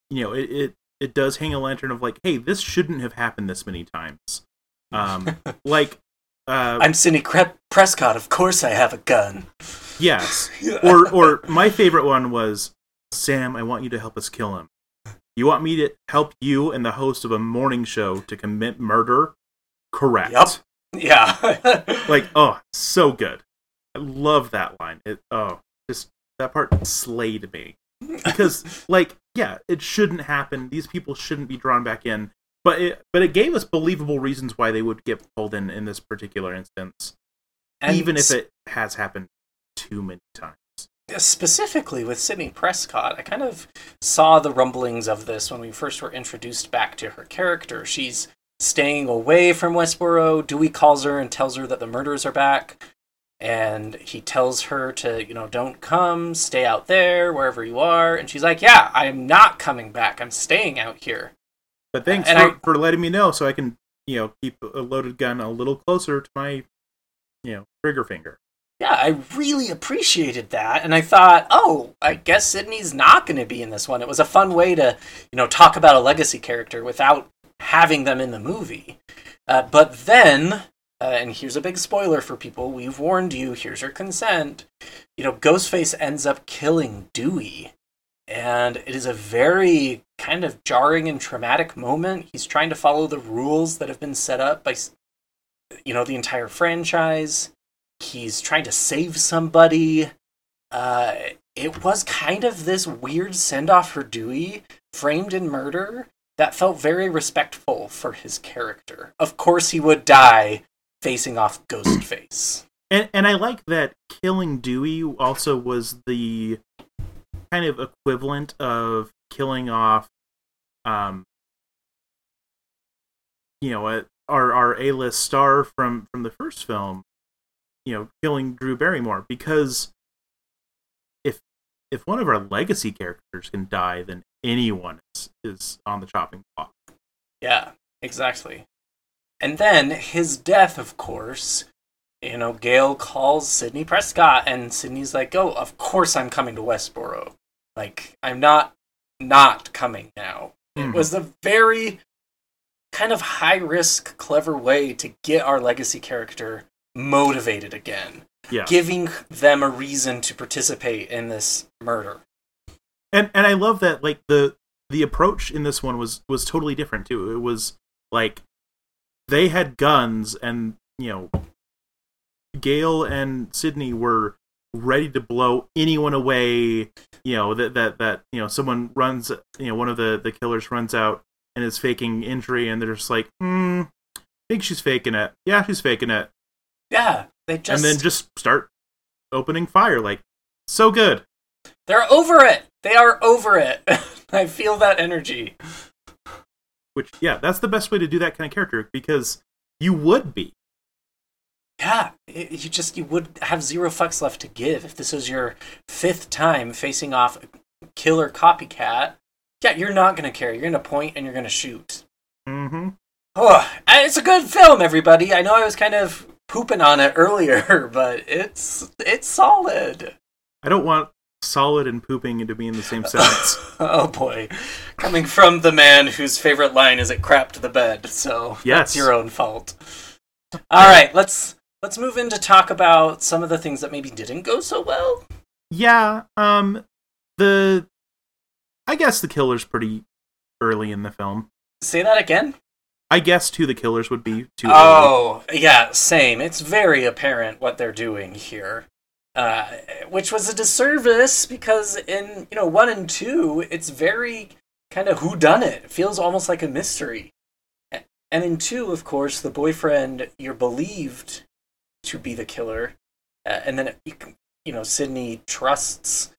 you know, it it, it does hang a lantern of like, hey, this shouldn't have happened this many times. Um, [laughs] like, uh, I'm Sidney Cre- Prescott. Of course, I have a gun. Yes, [laughs] or or my favorite one was Sam. I want you to help us kill him. You want me to help you and the host of a morning show to commit murder? Correct. Yep. Yeah. [laughs] like, oh, so good. I love that line. It oh, that part slayed me. Because [laughs] like yeah it shouldn't happen. These people shouldn't be drawn back in. But it but it gave us believable reasons why they would get pulled in in this particular instance. And even if it has happened too many times. Specifically with Sidney Prescott, I kind of saw the rumblings of this when we first were introduced back to her character. She's staying away from Woodsboro. Dewey calls her and tells her that the murders are back and he tells her to you know don't come stay out there wherever you are. And she's like yeah i'm not coming back. I'm staying out here. But thanks for, I, for letting me know so i can you know keep a loaded gun a little closer to my you know trigger finger. Yeah i really appreciated that. And i thought oh i guess sidney's not going to be in this one. It was a fun way to you know talk about a legacy character without having them in the movie. Uh, but then uh, and here's a big spoiler for people. We've warned you. Here's your consent. You know, Ghostface ends up killing Dewey. And it is a very kind of jarring and traumatic moment. He's trying to follow the rules that have been set up by, you know, the entire franchise. He's trying to save somebody. Uh, it was kind of this weird send off for Dewey, framed in murder, that felt very respectful for his character. Of course, he would die, facing off Ghostface. And and I like that killing Dewey also was the kind of equivalent of killing off um you know, a, our our A-list star from from the first film, you know, killing Drew Barrymore because if if one of our legacy characters can die, then anyone is, is on the chopping block. Yeah, exactly. And then his death, of course, you know, Gale calls Sidney Prescott, and Sidney's like, "Oh, of course I'm coming to Woodsboro. Like, I'm not not coming now." Mhm. It was a very kind of high risk, clever way to get our legacy character motivated again, Yeah. giving them a reason to participate in this murder. and and I love that like the the approach in this one was was totally different too. It was like they had guns and you know Gale and Sidney were ready to blow anyone away, you know, that that that you know someone runs you know one of the the killers runs out and is faking injury and they're just like, "Hmm, I think she's faking it. Yeah, she's faking it." Yeah, they just And then just start opening fire like so good. they're over it. They are over it. [laughs] I feel that energy. Which yeah, that's the best way to do that kind of character because you would be. Yeah, it, you just you would have zero fucks left to give if this was your fifth time facing off a killer copycat. Yeah, you're not gonna care. You're gonna point and you're gonna shoot. Mm-hmm. Oh, it's a good film, everybody. I know I was kind of pooping on it [laughs] earlier, but it's it's solid. I don't want solid and pooping to be in the same sentence. [laughs] oh boy, coming from the man whose favorite line is "It crapped the bed," so Yes. that's your own fault. All right, let's let's move in to talk about some of the things that maybe didn't go so well. yeah, um the I guess the killer's pretty early in the film. Say that again. I guess two the killers would be too early. Oh, yeah, same. It's very apparent what they're doing here. Uh, which was a disservice because in, you know, 1 and 2, it's very kind of who done it. It feels almost like a mystery. And in 2, of course, the boyfriend you're believed to be the killer. Uh, and then you can, you know, Sidney trusts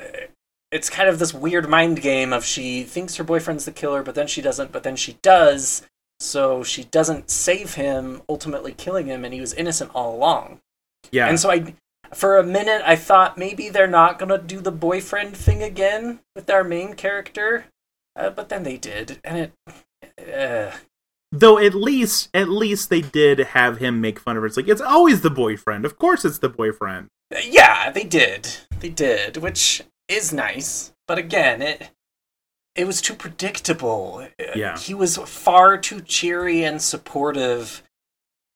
uh, it's kind of this weird mind game of she thinks her boyfriend's the killer, but then she doesn't, but then she does. So she doesn't save him, ultimately killing him, and he was innocent all along. Yeah. And so I, for a minute, I thought maybe they're not gonna do the boyfriend thing again with our main character, uh, but then they did, and it. Uh, Though at least at least they did have him make fun of her. It's like it's always the boyfriend. Of course it's the boyfriend. yeah, they did, they did, which is nice. But again, it it was too predictable. Yeah. he was far too cheery and supportive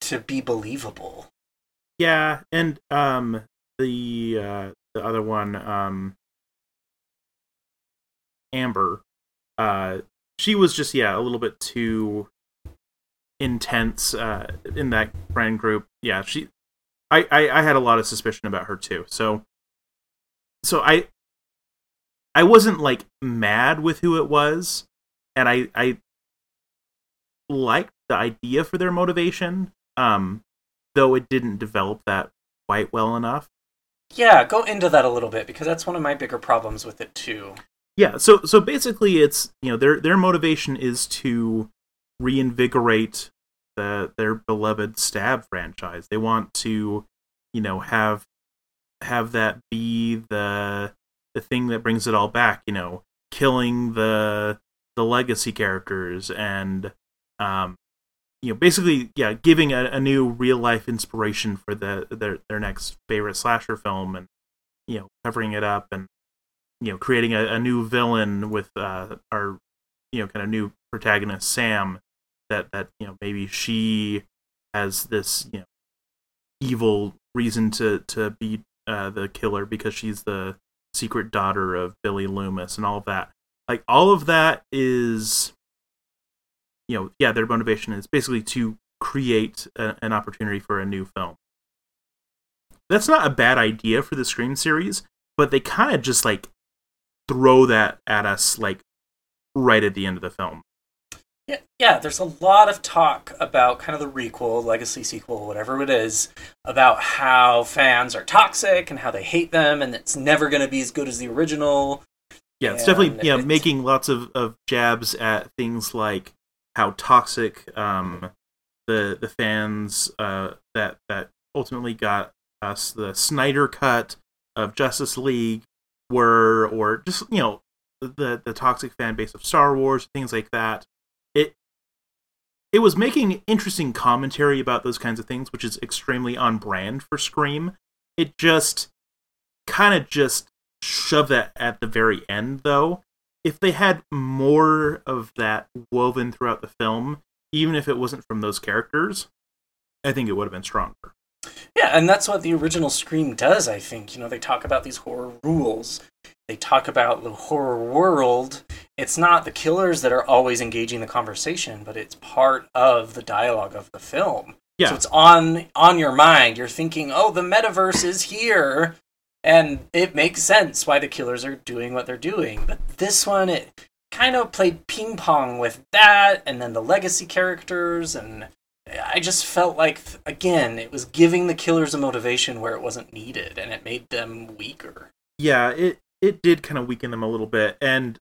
to be believable. Yeah, and um the uh the other one um Amber uh she was just yeah, a little bit too intense uh in that friend group. Yeah, she I I, I had a lot of suspicion about her too. So so I I wasn't like mad with who it was and I I liked the idea for their motivation. Um though it didn't develop that quite well enough. Yeah, go into that a little bit because that's one of my bigger problems with it too. Yeah, so so basically it's you know their their motivation is to reinvigorate the their beloved stab franchise. They want to, you know, have have that be the the thing that brings it all back, you know, killing the the legacy characters and um you know basically yeah giving a, a new real life inspiration for the their their next favorite slasher film and you know covering it up and you know creating a, a new villain with uh our you know kind of new protagonist sam that that you know maybe she has this you know evil reason to to be uh the killer because she's the secret daughter of billy loomis and all of that. Like all of that is you know yeah their motivation is basically to create a, an opportunity for a new film that's not a bad idea for the scream series but they kind of just like throw that at us like right at the end of the film Yeah, yeah, there's a lot of talk about kind of the requel, legacy sequel, whatever it is, about how fans are toxic and how they hate them and it's never going to be as good as the original. Yeah, it's And definitely yeah it's- making lots of, of jabs at things like how toxic um, the the fans uh, that that ultimately got us the Snyder cut of Justice League were, or just you know the the toxic fan base of Star Wars, things like that. It it was making interesting commentary about those kinds of things, which is extremely on brand for Scream. It just kind of just shoved that at the very end, though. If they had more of that woven throughout the film, even if it wasn't from those characters, I think it would have been stronger. Yeah, and that's what the original Scream does, I think. You know, they talk about these horror rules. They talk about the horror world. It's not the killers that are always engaging the conversation, but it's part of the dialogue of the film. Yeah. So it's on on your mind. You're thinking, "Oh, the metaverse is here." And it makes sense why the killers are doing what they're doing. But this one it kind of played ping pong with that and then the legacy characters and I just felt like again it was giving the killers a motivation where it wasn't needed and it made them weaker. yeah it it did kind of weaken them a little bit and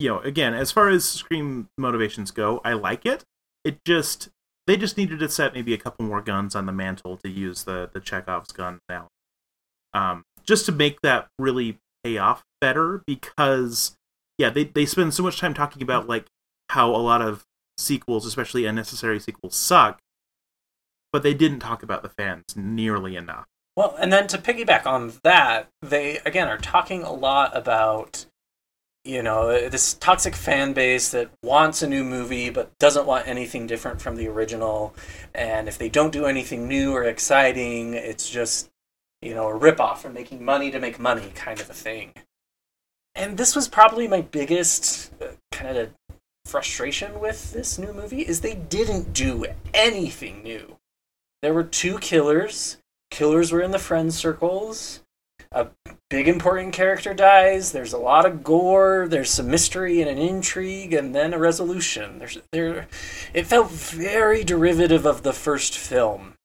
you know again as far as scream motivations go i like it it just they just needed to set maybe a couple more guns on the mantle to use the the chekhov's gun now um just to make that really pay off better because yeah they they spend so much time talking about like how a lot of sequels especially unnecessary sequels suck but they didn't talk about the fans nearly enough. Well, and then to piggyback on that, they again are talking a lot about you know this toxic fan base that wants a new movie but doesn't want anything different from the original. And if they don't do anything new or exciting it's just you know a ripoff or making money to make money kind of a thing. And this was probably my biggest uh, kind of frustration with this new movie is they didn't do anything new. There were two killers. Killers were in the friend circles. A big important character dies. There's a lot of gore. There's some mystery and an intrigue and then a resolution. There's there it felt very derivative of the first film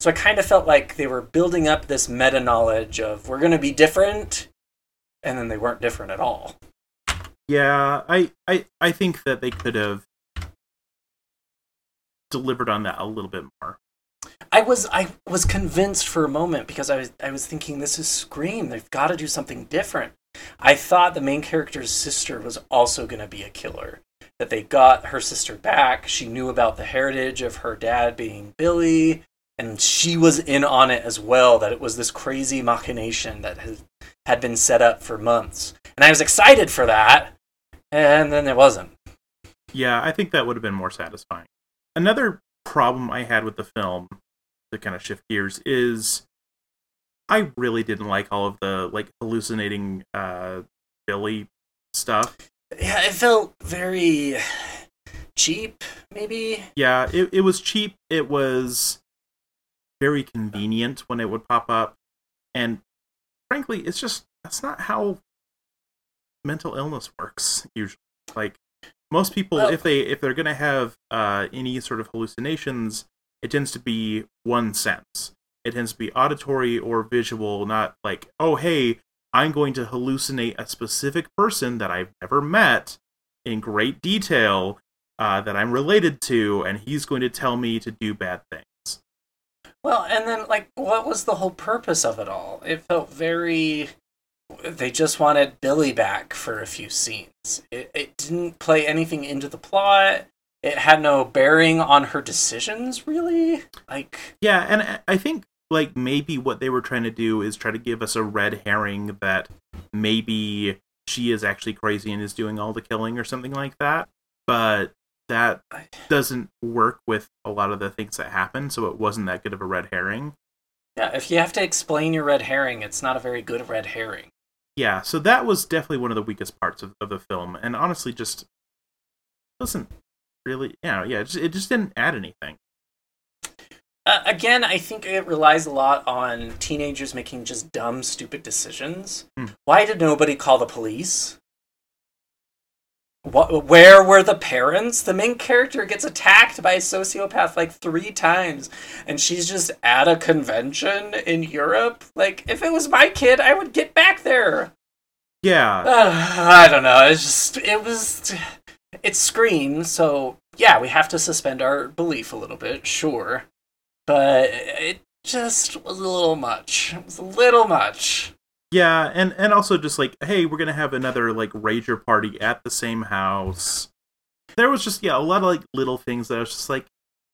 so i kind of felt like they were building up this meta knowledge of we're going to be different and then they weren't different at all Yeah, I, I I think that they could have delivered on that a little bit more. I was I was convinced for a moment because I was I was thinking this is Scream. They've got to do something different. I thought the main character's sister was also going to be a killer. That they got her sister back. She knew about the heritage of her dad being Billy, and she was in on it as well. That it was this crazy machination that had had been set up for months, and I was excited for that. And then it wasn't. Yeah, I think that would have been more satisfying. Another problem I had with the film, to kind of shift gears, is I really didn't like all of the like hallucinating uh Billy stuff. Yeah, it felt very cheap, maybe. Yeah, it it was cheap. It was very convenient when it would pop up, and frankly, it's just that's not how mental illness works usually. Like most people, Well- if they if they're gonna have uh, any sort of hallucinations, it tends to be one sense. It tends to be auditory or visual, not like oh hey, I'm going to hallucinate a specific person that I've never met in great detail uh, that I'm related to, and he's going to tell me to do bad things. Well, and then like, what was the whole purpose of it all? It felt very. They just wanted Billy back for a few scenes. It, it didn't play anything into the plot. It had no bearing on her decisions, really. Like, Yeah, and I- I think like maybe what they were trying to do is try to give us a red herring that maybe she is actually crazy and is doing all the killing or something like that. But that doesn't work with a lot of the things that happen, so it wasn't that good of a red herring. yeah, if you have to explain your red herring, it's not a very good red herring. Yeah, so that was definitely one of the weakest parts of, of the film, and honestly, just wasn't really, you know, yeah, it just, it just didn't add anything. Uh, again, I think it relies a lot on teenagers making just dumb, stupid decisions. Hmm. Why did nobody call the police? What, where were the parents? The main character gets attacked by a sociopath like three times, and she's just at a convention in Europe. Like, if it was my kid, I would get back there. Yeah. Uh, [sighs] I don't know. It's just, it was, it's Scream, so yeah, we have to suspend our belief a little bit, sure. But it just was a little much. It was a little much. Yeah, and and also just like, hey, we're gonna have another like rager party at the same house. There was just yeah a lot of like little things that I was just like,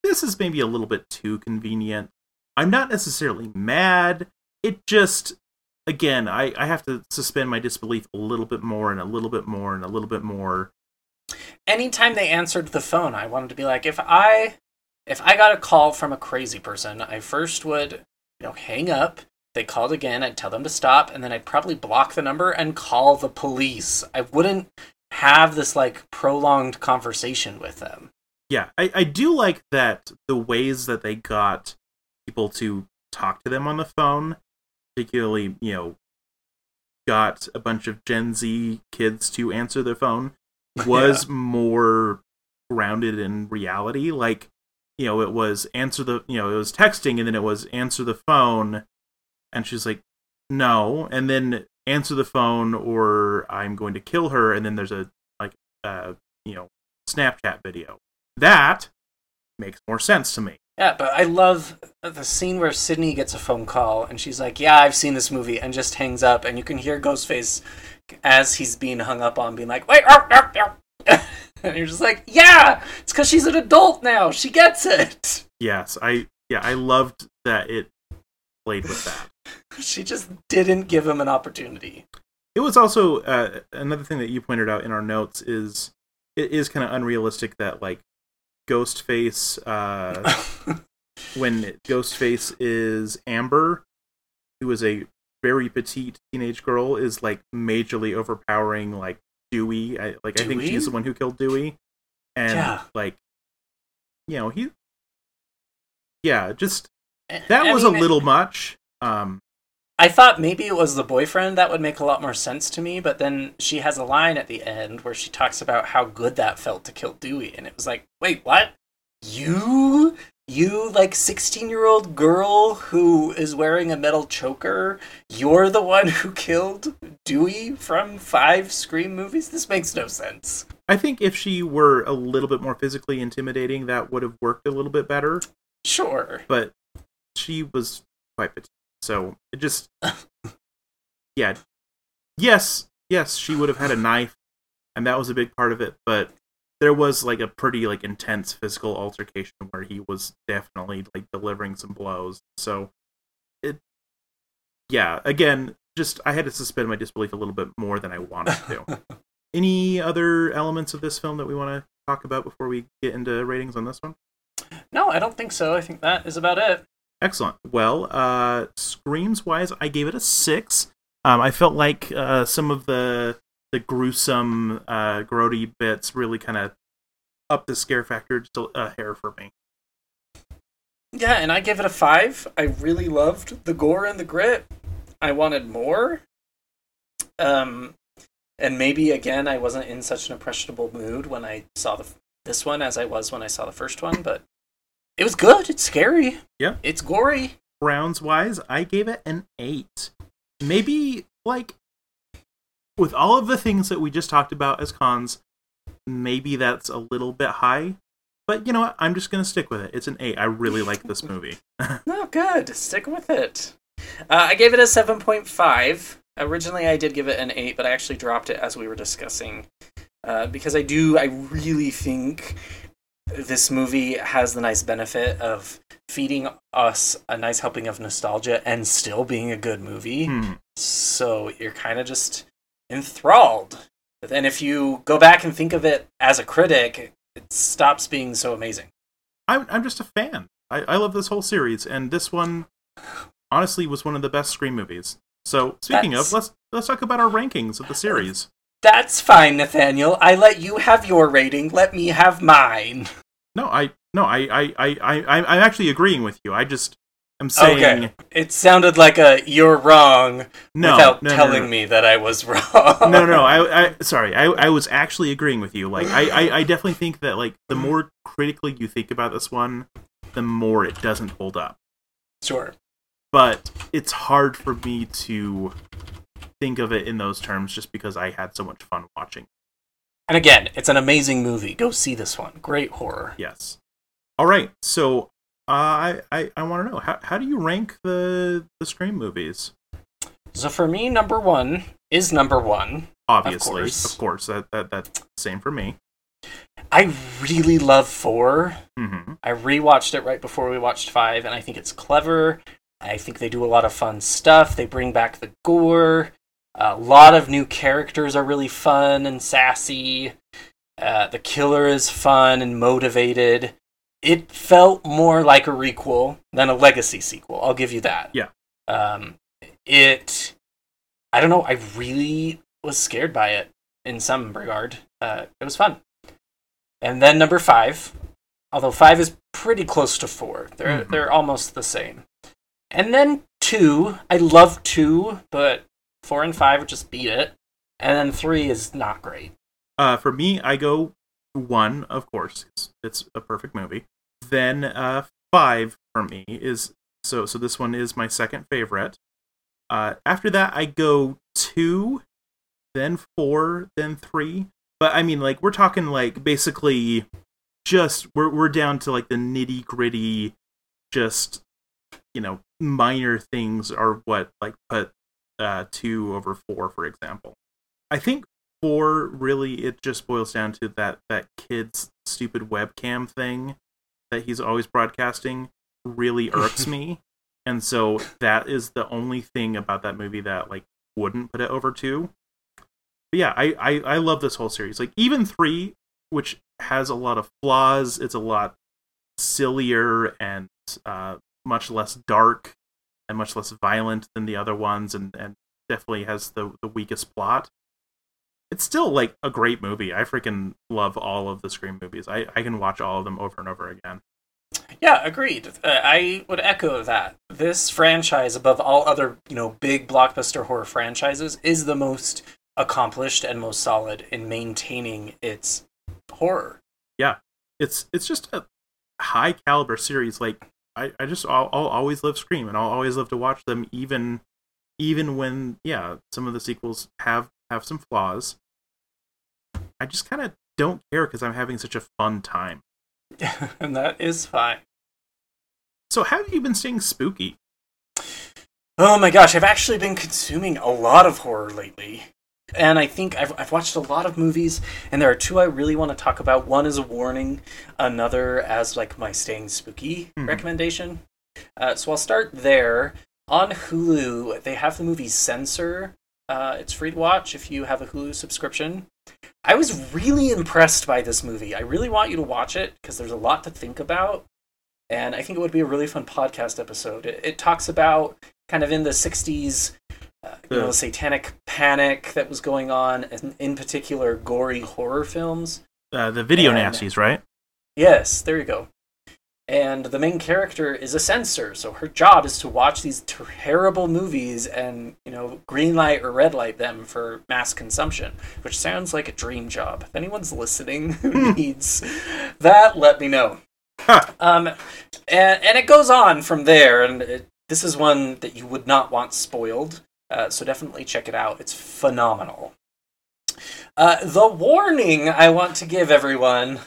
this is maybe a little bit too convenient. I'm not necessarily mad. It just again, I I have to suspend my disbelief a little bit more and a little bit more and a little bit more. Anytime they answered the phone, I wanted to be like, if I if I got a call from a crazy person, I first would you know hang up they called again, I'd tell them to stop, and then I'd probably block the number and call the police. I wouldn't have this like prolonged conversation with them. Yeah, I, I do like that the ways that they got people to talk to them on the phone, particularly, you know, got a bunch of Gen Z kids to answer the phone, [laughs] was yeah. more grounded in reality. Like, you know, it was answer the, you know, it was texting and then it was answer the phone and she's like, no. And then answer the phone or I'm going to kill her. And then there's a, like, uh, you know, Snapchat video. That makes more sense to me. Yeah, but I love the scene where Sidney gets a phone call and she's like, "Yeah, I've seen this movie," and just hangs up, and you can hear Ghostface as he's being hung up on, being like, "Wait," [laughs] and you're just like, "Yeah, it's because she's an adult now. She gets it." Yes, I yeah, I loved that it played with that. She just didn't give him an opportunity. It was also uh, another thing that you pointed out in our notes is it is kind of unrealistic that like Ghostface uh, [laughs] when Ghostface is Amber, who is a very petite teenage girl, is like majorly overpowering like Dewey. I, like Dewey? I think she's the one who killed Dewey, and yeah. like you know he, yeah, just that I was mean, a little much. Um, I thought maybe it was the boyfriend that would make a lot more sense to me, but then she has a line at the end where she talks about how good that felt to kill Dewey, and it was like, wait, what? You? You, like 16 year old girl who is wearing a metal choker, you're the one who killed Dewey from five Scream movies? This makes no sense. I think if she were a little bit more physically intimidating, that would have worked a little bit better. Sure. But she was quite petite. So it just, yeah, yes, yes, she would have had a knife, and that was a big part of it. But there was like a pretty like intense physical altercation where he was definitely like delivering some blows. So it, yeah, again, just I had to suspend my disbelief a little bit more than I wanted to. [laughs] Any other elements of this film that we want to talk about before we get into ratings on this one? No, I don't think so. I think that is about it. Excellent. Well, uh, screams wise, I gave it a six. Um, I felt like uh, some of the the gruesome, uh, grody bits really kind of up the scare factor just a, a hair for me. Yeah, and I give it a five. I really loved the gore and the grit. I wanted more. Um, and maybe again, I wasn't in such an impressionable mood when I saw the this one as I was when I saw the first one, but it was good. It's scary. Yeah. It's gory. Browns wise, I gave it an eight. Maybe like with all of the things that we just talked about as cons, maybe that's a little bit high. But you know what? I'm just gonna stick with it. It's an eight. I really like this [laughs] movie. [laughs] no, good. Stick with it. Uh, I gave it a seven point five. Originally, I did give it an eight, but I actually dropped it as we were discussing uh, because I do. I really think this movie has the nice benefit of feeding us a nice helping of nostalgia and still being a good movie. Hmm. So you're kind of just enthralled. And if you go back and think of it as a critic, it stops being so amazing. I'm I'm just a fan. I, I love this whole series, and this one honestly was one of the best Scream movies. So speaking That's... of, let's let's talk about our rankings of the series. That's fine, Nathaniel. I let you have your rating. Let me have mine. No, I no, I I I I I'm actually agreeing with you. I just I'm saying Okay. It sounded like a you're wrong no, without no, no, telling me that I was [laughs] wrong. no, no, I, I, sorry, I, I was actually agreeing with you. Like, I, I, I definitely think that like the more critically you think about this one, the more it doesn't hold up. Sure. But it's hard for me to think of it in those terms, just because I had so much fun watching. And again, it's an amazing movie. Go see this one. Great horror. Yes. All right, so uh, I, I, I want to know how, how do you rank the the Scream movies? So for me, number one is number one. Obviously, course. of course, that, that that's same for me. I really love four. hmm I rewatched it right before we watched five, and I think it's clever. I think they do a lot of fun stuff. They bring back the gore. A lot of new characters are really fun and sassy. Uh, the killer is fun and motivated. It felt more like a requel than a legacy sequel. I'll give you that. Yeah. Um, it. I don't know. I really was scared by it in some regard. Uh, it was fun. And then number five, although five is pretty close to four. They're Mhm. they're almost the same. And then two, I love two, but four and five just beat it. And then three is not great. Uh, for me, I go one, of course. It's, it's a perfect movie. Then uh, five for me is so so. This one is my second favorite. Uh, after that, I go two, then four, then three. But I mean, like we're talking like basically just we're we're down to like the nitty gritty, just you know minor things are what like put uh, two over four, for example. I think four really it just boils down to that that kid's stupid webcam thing that he's always broadcasting really irks [laughs] me. And so that is the only thing about that movie that like wouldn't put it over two. But yeah I, I i love this whole series. Like even three which has a lot of flaws it's a lot sillier and uh much less dark and much less violent than the other ones and and definitely has the the weakest plot it's still like a great movie. I freaking love all of the Scream movies. I, I can watch all of them over and over again. Yeah, agreed. Uh, I would echo that. This franchise, above all other, you know, big blockbuster horror franchises, is the most accomplished and most solid in maintaining its horror. Yeah, it's it's just a high caliber series. Like I, I just I'll, I'll always love Scream, and I'll always love to watch them, even even when yeah some of the sequels have have some flaws. I just kind of don't care because I'm having such a fun time. and [laughs] that is fine. So how have you been staying spooky? Oh my gosh, I've actually been consuming a lot of horror lately. And I think I've, I've watched a lot of movies, and there are two I really want to talk about. One is a warning, another as like my staying spooky Mhm. recommendation. Uh, so I'll start there. On Hulu, they have the movie Censor. Uh, it's free to watch if you have a Hulu subscription. I was really impressed by this movie. I really want you to watch it because there's a lot to think about. And I think it would be a really fun podcast episode. It, it talks about kind of in the 60s, uh, you know, The- satanic panic that was going on, and in particular, gory horror films. Uh, the video And- nasties, right? Yes, there you go. And the main character is a censor, so her job is to watch these terrible movies and, you know, green light or red light them for mass consumption, which sounds like a dream job. If anyone's listening who needs that, let me know. Ha. Um, and, and it goes on from there, and it, this is one that you would not want spoiled, uh, so definitely check it out. It's phenomenal. Uh, the warning I want to give everyone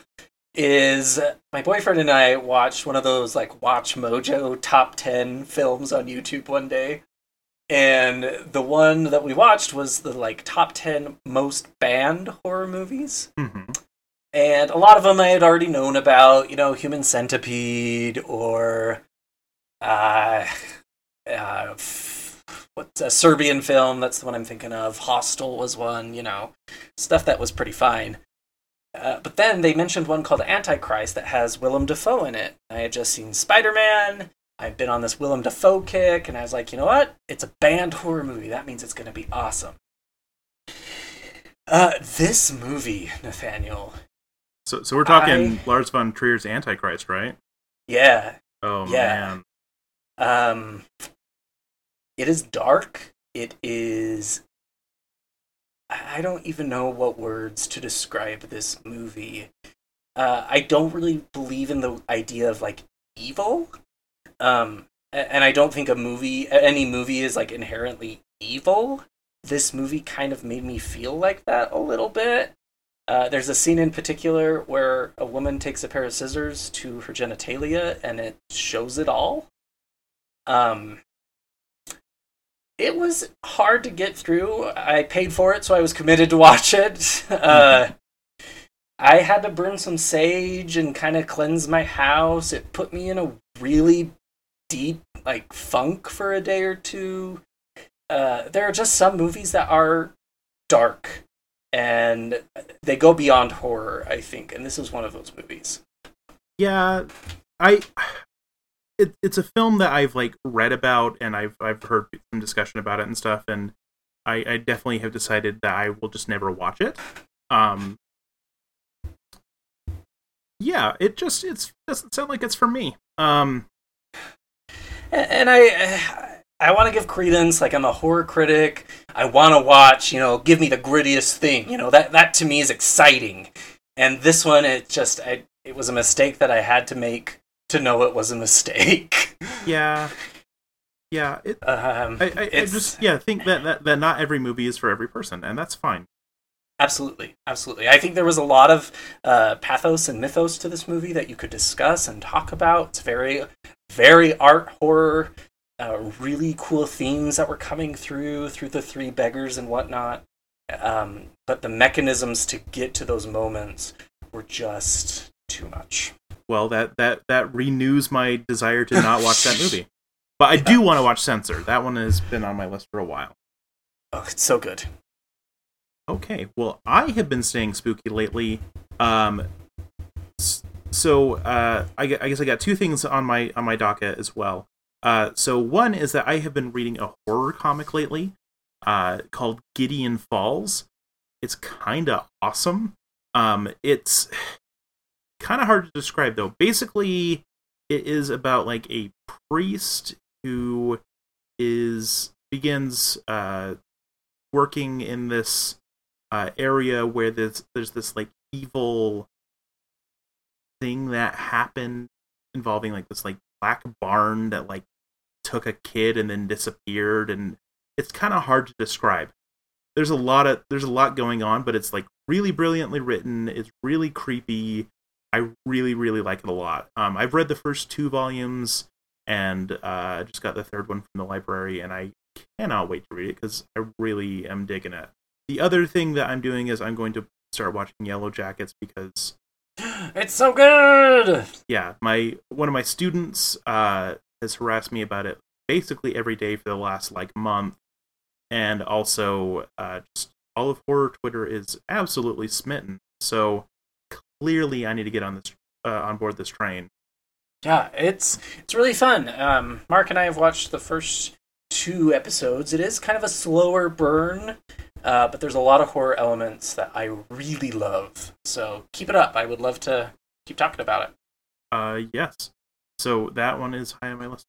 is my boyfriend and I watched one of those like Watch Mojo top 10 films on YouTube one day. And the one that we watched was the like top 10 most banned horror movies. hmm And a lot of them I had already known about, you know, Human Centipede or uh, uh what's a Serbian film, that's the one I'm thinking of. Hostel was one, you know, stuff that was pretty fine. Uh, but then they mentioned one called Antichrist that has Willem Dafoe in it. I had just seen Spider Man. I've been on this Willem Dafoe kick, and I was like, you know what? It's a banned horror movie. That means it's going to be awesome. Uh, this movie, Nathaniel. So so we're talking I- Lars von Trier's Antichrist, right? Yeah, Oh Yeah. man. Um, it is dark. It is. I don't even know what words to describe this movie. Uh, I don't really believe in the idea of like evil. Um, and I don't think a movie, any movie, is like inherently evil. This movie kind of made me feel like that a little bit. Uh, there's a scene in particular where a woman takes a pair of scissors to her genitalia and it shows it all. Um, it was hard to get through. I paid for it, so I was committed to watch it. [laughs] Uh, I had to burn some sage and kind of cleanse my house. It put me in a really deep like funk for a day or two. Uh, there are just some movies that are dark and they go beyond horror, I think, and this is one of those movies. Yeah, I it, it's a film that I've like read about and I've I've heard some discussion about it and stuff, and I, I definitely have decided that I will just never watch it. Um, yeah, it just it's doesn't sound like it's for me. Um, and I I want to give credence. Like I'm a horror critic. I want to watch. You know, give me the grittiest thing. You know that that to me is exciting. And this one, it just I, it was a mistake that I had to make to know it was a mistake. yeah, yeah. It, um, I, I, I just yeah think that, that that not every movie is for every person, and that's fine. Absolutely, absolutely. I think there was a lot of uh, pathos and mythos to this movie that you could discuss and talk about. It's very, very art horror. Uh, really cool themes that were coming through through the three beggars and whatnot. Um, but the mechanisms to get to those moments were just too much. Well, that that that renews my desire to not watch that [laughs] movie. But I do want to watch Censor. That one has been on my list for a while. Oh, it's so good. Okay, well, I have been staying spooky lately. Um, so uh, I, I guess I got two things on my on my docket as well. Uh, so one is that I have been reading a horror comic lately uh, called Gideon Falls. It's kind of awesome. Um, it's kind of hard to describe though. Basically, it is about like a priest who is begins uh, working in this uh, area where there's there's this like evil thing that happened involving like this like black barn that like took a kid and then disappeared and it's kind of hard to describe. There's a lot of there's a lot going on but it's like really brilliantly written. It's really creepy i really really like it a lot um, i've read the first two volumes and uh, just got the third one from the library and i cannot wait to read it because i really am digging it the other thing that I'm doing is I'm going to start watching Yellowjackets because [gasps] it's so good. Yeah, my one of my students uh, has harassed me about it basically every day for the last like month, and also uh, just all of horror Twitter is absolutely smitten. So clearly, I need to get on this uh, on board this train. Yeah, it's it's really fun. Um, Mark and I have watched the first two episodes. It is kind of a slower burn uh, but there's a lot of horror elements that I really love. So keep it up. I would love to keep talking about it. Uh, yes. So that one is high on my list.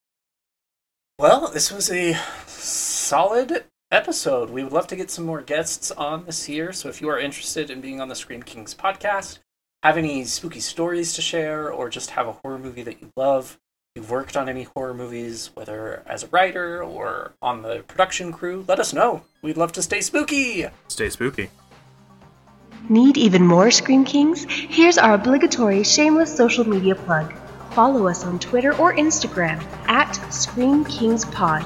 Well, this was a solid episode. We would love to get some more guests on this year. So if you are interested in being on the Scream Kings podcast, have any spooky stories to share, or just have a horror movie that you love, you've worked on any horror movies, whether as a writer or on the production crew, let us know. We'd love to stay spooky. Stay spooky. Need even more Scream Kings? Here's our obligatory shameless social media plug. Follow us on Twitter or Instagram at Scream Kings Pod.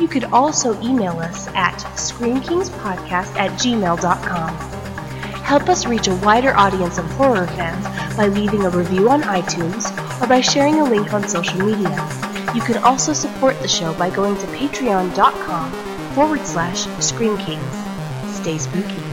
You could also email us at screamkingspodcast at gmail.com. Help us reach a wider audience of horror fans by leaving a review on iTunes or by sharing a link on social media. You can also support the show by going to patreon.com forward slash Scream Kings. Stay spooky.